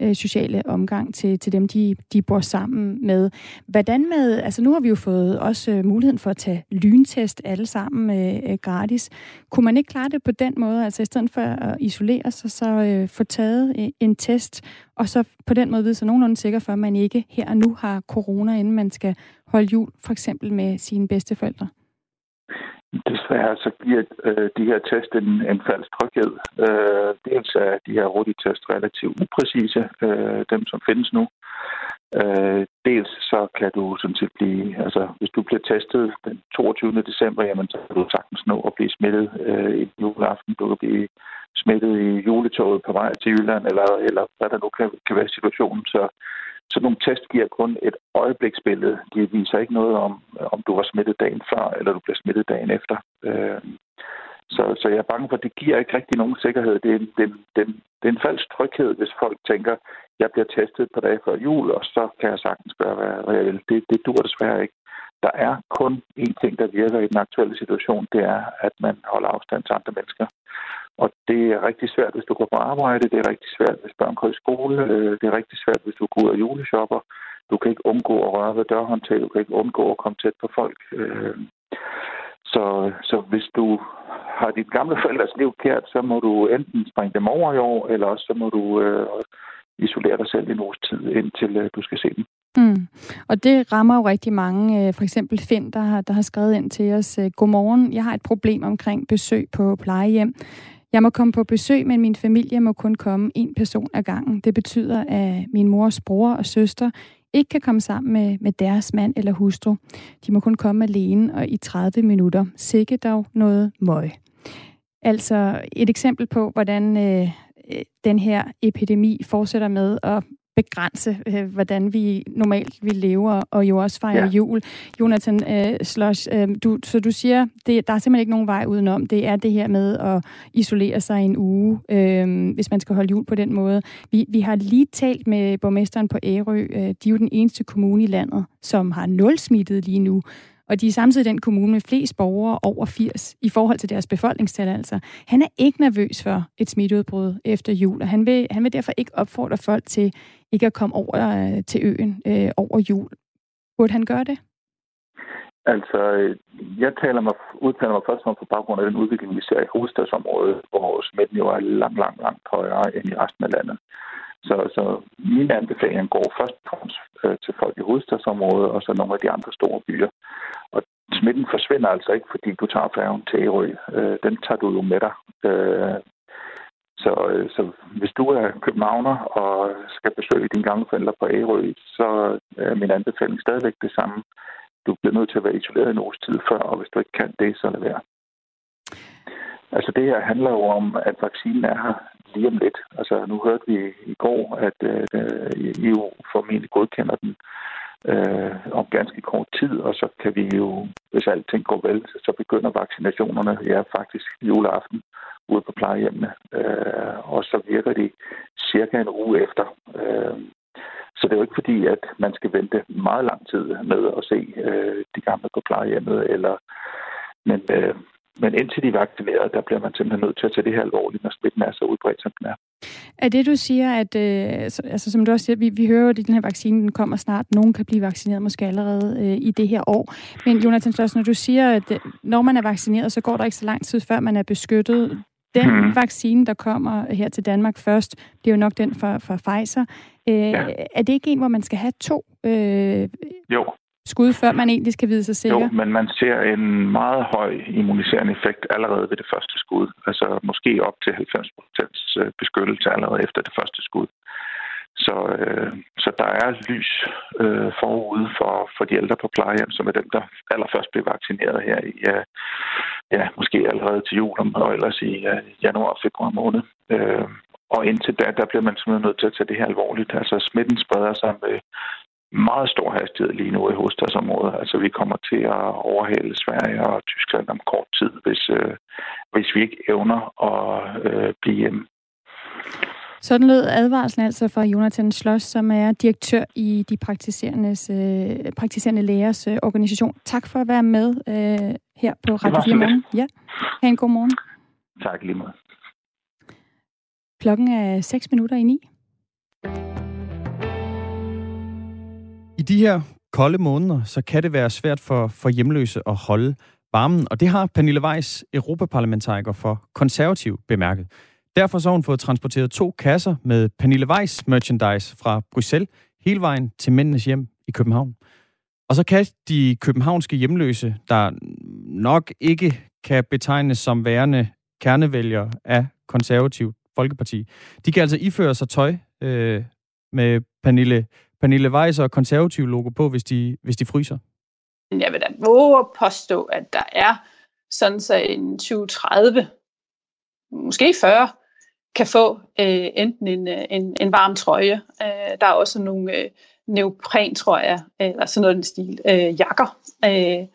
Speaker 1: øh, sociale omgang til, til dem, de, de bor sammen med. Hvordan med, altså nu har vi jo fået også øh, muligheden for at tage lyntest alle sammen øh, øh gratis. Kunne man ikke klare det på den måde, altså i stedet for at isolere sig, så øh, få taget øh, en test, og så på den måde vide sig nogenlunde sikker for, at man ikke her og nu har corona, inden man skal holde jul, for eksempel med sine bedsteforældre?
Speaker 12: Desværre så giver øh, de her test en, en falsk tryghed. Øh, dels er de her hurtige test relativt upræcise, øh, dem som findes nu. Øh, dels så kan du sådan set blive, altså hvis du bliver testet den 22. december, jamen så kan du sagtens nå at blive smittet øh, i juleaften. Du kan blive smittet i juletoget på vej til Jylland, eller, eller hvad der nu kan, kan være situationen. Så så nogle test giver kun et øjebliksbillede. De viser ikke noget om, om du var smittet dagen før, eller du blev smittet dagen efter. Øh, så, så jeg er bange for, at det giver ikke rigtig nogen sikkerhed. Det er, det, det, det er en falsk tryghed, hvis folk tænker, jeg bliver testet på dage før jul, og så kan jeg sagtens gøre, hvad jeg vil. Det, det dur desværre ikke. Der er kun én ting, der virker i den aktuelle situation, det er, at man holder afstand til andre mennesker. Og det er rigtig svært, hvis du går på arbejde. Det er rigtig svært, hvis børn går i skole. Øh, det er rigtig svært, hvis du går ud og juleshopper. Du kan ikke undgå at røre ved dørhåndtag. Du kan ikke undgå at komme tæt på folk. Øh, så, så hvis du har dit gamle forældres liv kært, så må du enten springe dem over i år, eller også så må du øh, isolere dig selv en uges tid, indtil øh, du skal se dem.
Speaker 1: Mm. Og det rammer jo rigtig mange. Øh, for eksempel Finn, der har, der har skrevet ind til os. Øh, Godmorgen, jeg har et problem omkring besøg på plejehjem. Jeg må komme på besøg, men min familie må kun komme en person ad gangen. Det betyder, at min mors bror og søster ikke kan komme sammen med, med deres mand eller hustru. De må kun komme alene og i 30 minutter. Sikke dog noget møg. Altså et eksempel på, hvordan øh, øh den her epidemi fortsætter med at begrænse, øh, hvordan vi normalt vi lever, og jo også fejrer ja. jul. Jonathan øh, Slush, øh, du, så du siger, det, der er simpelthen ikke nogen vej udenom. Det er det her med at isolere sig en uge, øh, hvis man skal holde jul på den måde. Vi, vi har lige talt med borgmesteren på Ærø. Øh, de er jo den eneste kommune i landet, som har nul smittet lige nu. Og de er samtidig den kommune med flest borgere over 80 i forhold til deres befolkningstal. Altså. Han er ikke nervøs for et smitteudbrud efter jul, og han vil, han vil derfor ikke opfordre folk til ikke at komme over øh, til øen øh, over jul. Burde han gøre det?
Speaker 12: Altså, øh, jeg taler mig, udtaler mig først på baggrund af den udvikling, vi ser i hovedstadsområdet, hvor smitten jo er langt, langt, langt højere end i resten af landet. Så, så min anbefaling går først øh, til folk i hovedstadsområdet, og så nogle af de andre store byer. Og smitten forsvinder altså ikke, fordi du tager færgen til Ærø. Øh, den tager du jo med dig. Øh, så, øh, så hvis du er københavner og skal besøge dine gamle forældre på Ærø, så er min anbefaling stadigvæk det samme. Du bliver nødt til at være isoleret en års tid før, og hvis du ikke kan det, så lad være. Altså det her handler jo om, at vaccinen er her lige om lidt. Altså nu hørte vi i går, at øh, øh EU formentlig godkender den øh, om ganske kort tid, og så kan vi jo, hvis alting går vel, så begynder vaccinationerne ja, faktisk juleaften ude på plejehjemmene, øh, og så virker de cirka en uge efter. Øh, så det er jo ikke fordi, at man skal vente meget lang tid med at se øh, de gamle på plejehjemmet, eller men, øh, men indtil de er vaccineret, der bliver man simpelthen nødt til at tage det her alvorligt, når smitten er så udbredt, som den er.
Speaker 1: Er det, du siger, at, øh, altså som du også siger, vi, vi hører jo, at den her vaccine den kommer snart. Nogen kan blive vaccineret måske allerede øh, i det her år. Men Jonathan Slås, når du siger, at øh, når man er vaccineret, så går der ikke så lang tid, før man er beskyttet. Den hmm. vaccine, der kommer her til Danmark først, det er jo nok den for, for Pfizer. Øh, ja. Er det ikke en, hvor man skal have to øh,
Speaker 12: jo
Speaker 1: skud, før man egentlig skal vide sig sikker?
Speaker 12: Jo, men man ser en meget høj immuniserende effekt allerede ved det første skud. Altså måske op til 90% øh, beskyttelse allerede efter det første skud. Så, øh, så der er lys øh, forude for, for de ældre på plejehjem, som er dem, der allerførst bliver vaccineret her i, uh, ja, måske allerede til jul, og ellers i uh, januar og februar måned. Øh, og indtil da, der bliver man simpelthen nødt til at tage det her alvorligt. Altså smitten spreder sig med meget stor hastighed lige nu i hovedstadsområdet. Altså vi kommer til at overhale Sverige og Tyskland om kort tid, hvis, øh, hvis vi ikke evner at øh, blive
Speaker 1: Sådan lød advarslen altså fra Jonathan Schloss, som er direktør i de praktiserende, øh, praktiserende lægers øh, organisation. Tak for at være med øh, her på Radio 4 Morgen. Ja, ha' en god morgen.
Speaker 12: Tak lige meget.
Speaker 1: Klokken er 6 minutter i 9.
Speaker 2: De her kolde måneder, så kan det være svært for, for hjemløse at holde varmen, og det har Pernille Weiss, europaparlamentariker for konservativ, bemærket. Derfor så har hun fået transporteret to kasser med Pernille Weiss merchandise fra Bruxelles hele vejen til mændenes hjem i København. Og så kan de københavnske hjemløse, der nok ikke kan betegnes som værende kernevælgere af konservativ Folkeparti, de kan altså iføre sig tøj øh, med Pernille, Pernille Weiss og konservativ logo på, hvis de, hvis de fryser.
Speaker 13: Jeg vil da våge at påstå, at der er sådan så en 2030, måske 40 kan få øh, enten en, øh, en, en varm trøje. Øh, der er også nogle øh, neopren, tror jeg, øh, eller sådan noget den stil, øh, jakker øh,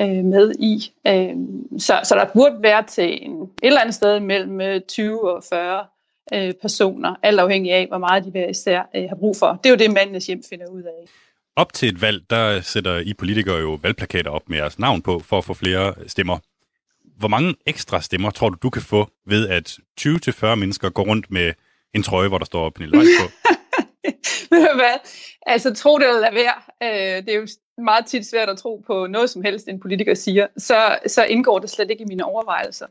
Speaker 13: øh, med i. Øh, så, så der burde være til en, et eller andet sted mellem øh, 20 og 40 øh, personer, alt afhængig af, hvor meget de hver især øh, har brug for. Det er jo det, mandens hjem finder ud af.
Speaker 14: Op til et valg, der sætter I politikere jo valgplakater op med jeres navn på, for at få flere stemmer. Hvor mange ekstra stemmer tror du, du kan få ved, at 20-40 mennesker går rundt med en trøje, hvor der står Pernille Weiss på?
Speaker 13: Ved du hvad? Altså, tro det eller lade være. Øh, det er jo meget tit svært at tro på noget som helst, en politiker siger. Så, så indgår det slet ikke i mine overvejelser.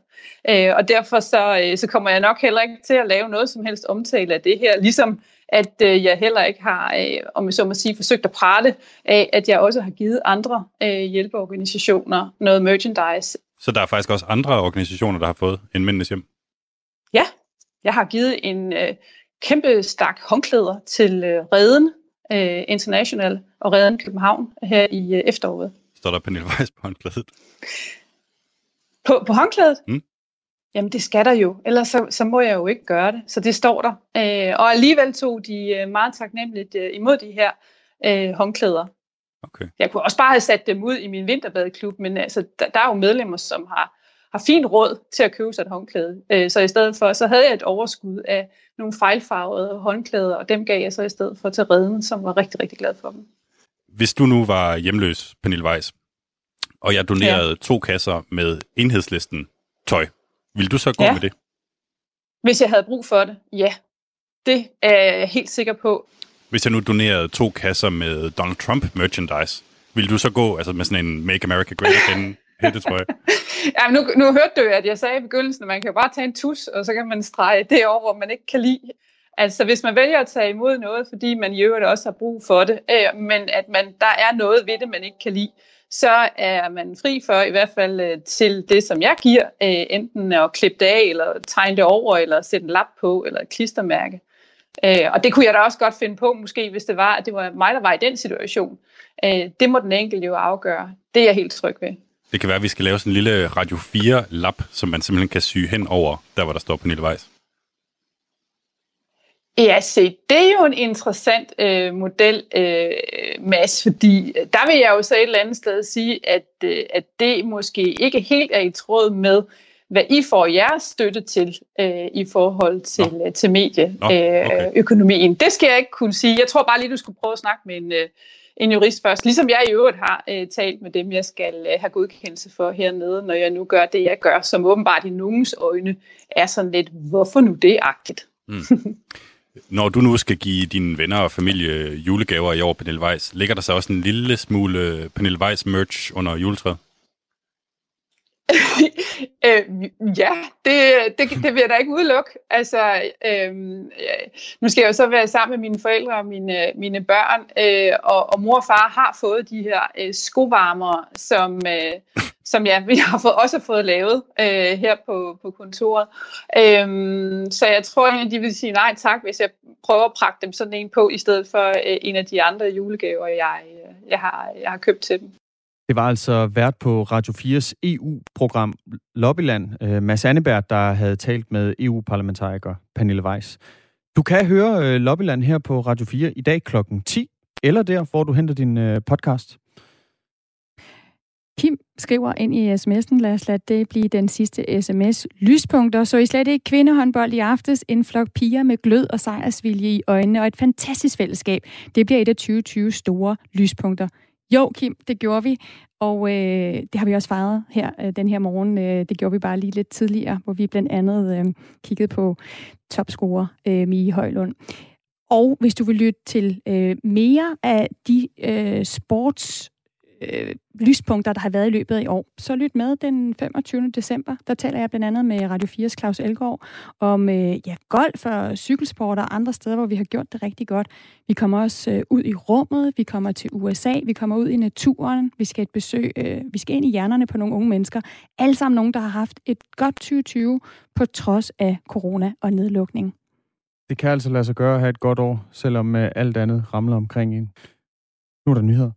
Speaker 13: Øh, og derfor så, øh, så kommer jeg nok heller ikke til at lave noget som helst omtale af det her. Ligesom at øh, jeg heller ikke har, øh, om jeg så må sige, forsøgt at prale af, at jeg også har givet andre øh, hjælpeorganisationer noget merchandise
Speaker 14: så der er faktisk også andre organisationer, der har fået en Mændenes Hjem?
Speaker 13: Ja, jeg har givet en øh, kæmpe stak håndklæder til øh, Reden øh, International og Reden København her i øh, efteråret.
Speaker 14: Står der Pernille Weiss på håndklædet?
Speaker 13: På, på håndklædet? Mm. Jamen det skal der jo, ellers så, så må jeg jo ikke gøre det. Så det står der. Øh, og alligevel tog de øh, meget taknemmeligt øh, imod de her øh, håndklæder. Okay. Jeg kunne også bare have sat dem ud i min vinterbadeklub, men altså, der, der er jo medlemmer, som har, har fint råd til at købe sig et håndklæde. Øh, så i stedet for, så havde jeg et overskud af nogle fejlfarvede håndklæder, og dem gav jeg så i stedet for til redden, som var rigtig, rigtig glad for dem.
Speaker 14: Hvis du nu var hjemløs, Pernille Weiss, og jeg donerede ja. to kasser med enhedslisten tøj, vil du så gå ja. med det?
Speaker 13: Hvis jeg havde brug for det, ja. Det er jeg helt sikker på.
Speaker 14: Hvis jeg nu donerede to kasser med Donald Trump merchandise, vil du så gå altså med sådan en Make America Great Again hættetrøje. jeg?
Speaker 13: ja, nu, nu hørte du at jeg sagde i begyndelsen, at man kan jo bare tage en tus, og så kan man strege det over, hvor man ikke kan lide. Altså hvis man vælger at tage imod noget, fordi man i øvrigt også har brug for det, øh, men at man, der er noget ved det, man ikke kan lide, så er man fri for i hvert fald øh, til det, som jeg giver, øh, enten at klippe det af, eller tegne det over, eller sætte en lap på, eller et klistermærke. Øh, og det kunne jeg da også godt finde på, måske hvis det var, at det var mig, der var i den situation. Øh, det må den enkelte jo afgøre. Det er jeg helt tryg ved.
Speaker 14: Det kan være, at vi skal lave sådan en lille Radio 4-lap, som man simpelthen kan sy hen over, der hvor der står på Nille Weiss.
Speaker 13: Ja, se, det er jo en interessant øh, model, øh, Mads, fordi øh, der vil jeg jo så et eller andet sted sige, at, øh, at det måske ikke helt er i tråd med hvad I får jeres støtte til øh, i forhold til, øh, til medieøkonomien. Øh, okay. Det skal jeg ikke kunne sige. Jeg tror bare lige, du skulle prøve at snakke med en, øh, en jurist først. Ligesom jeg i øvrigt har øh, talt med dem, jeg skal øh, have godkendelse for hernede, når jeg nu gør det, jeg gør, som åbenbart i nogens øjne er sådan lidt, hvorfor nu det-agtigt. Mm.
Speaker 14: Når du nu skal give dine venner og familie julegaver i år, Pernille Weiss, ligger der så også en lille smule Pernille Weiss merch under juletræet?
Speaker 13: øh, ja, det, det, det vil jeg da ikke udelukke. Altså, øh, nu skal jeg jo så være sammen med mine forældre og mine, mine børn, øh, og, og mor og far har fået de her øh, skovarmere, som, øh, som ja, vi har fået, også fået lavet øh, her på, på kontoret. Øh, så jeg tror, at de vil sige nej tak, hvis jeg prøver at prakke dem sådan en på, i stedet for øh, en af de andre julegaver, jeg, øh, jeg, har, jeg har købt til dem.
Speaker 2: Det var altså vært på Radio 4's EU-program Lobbyland, øh, Mads Anneberg, der havde talt med EU-parlamentariker Pernille Weiss. Du kan høre øh, Lobbyland her på Radio 4 i dag klokken 10, eller der, hvor du henter din øh, podcast.
Speaker 1: Kim skriver skriver ind i sms'en, lad os lade det blive den sidste sms. Lyspunkter, så I slet ikke kvindehåndbold i aftes. En flok piger med glød og sejrsvilje i øjnene og et fantastisk fællesskab. Det bliver et af 2020 store lyspunkter. Jo, Kim, det gjorde vi, og øh, det har vi også fejret her øh, den her morgen. Øh, det gjorde vi bare lige lidt tidligere, hvor vi blandt andet øh, kiggede på topscorer øh, Mie Højlund. Og hvis du vil lytte til øh, mere af de øh, sports øh, lyspunkter, der har været i løbet af i år, så lyt med den 25. december. Der taler jeg blandt andet med Radio 4's Claus Elgaard om øh, ja, golf og cykelsport og andre steder, hvor vi har gjort det rigtig godt. Vi kommer også øh, ud i rummet, vi kommer til USA, vi kommer ud i naturen, vi skal et besøg, øh, vi skal ind i hjernerne på nogle unge mennesker. Alle sammen nogen, der har haft et godt 2020 på trods af corona og nedlukning.
Speaker 2: Det kan altså lade sig gøre at have et godt år, selvom øh, alt andet ramler omkring en. Nu er der nyheder.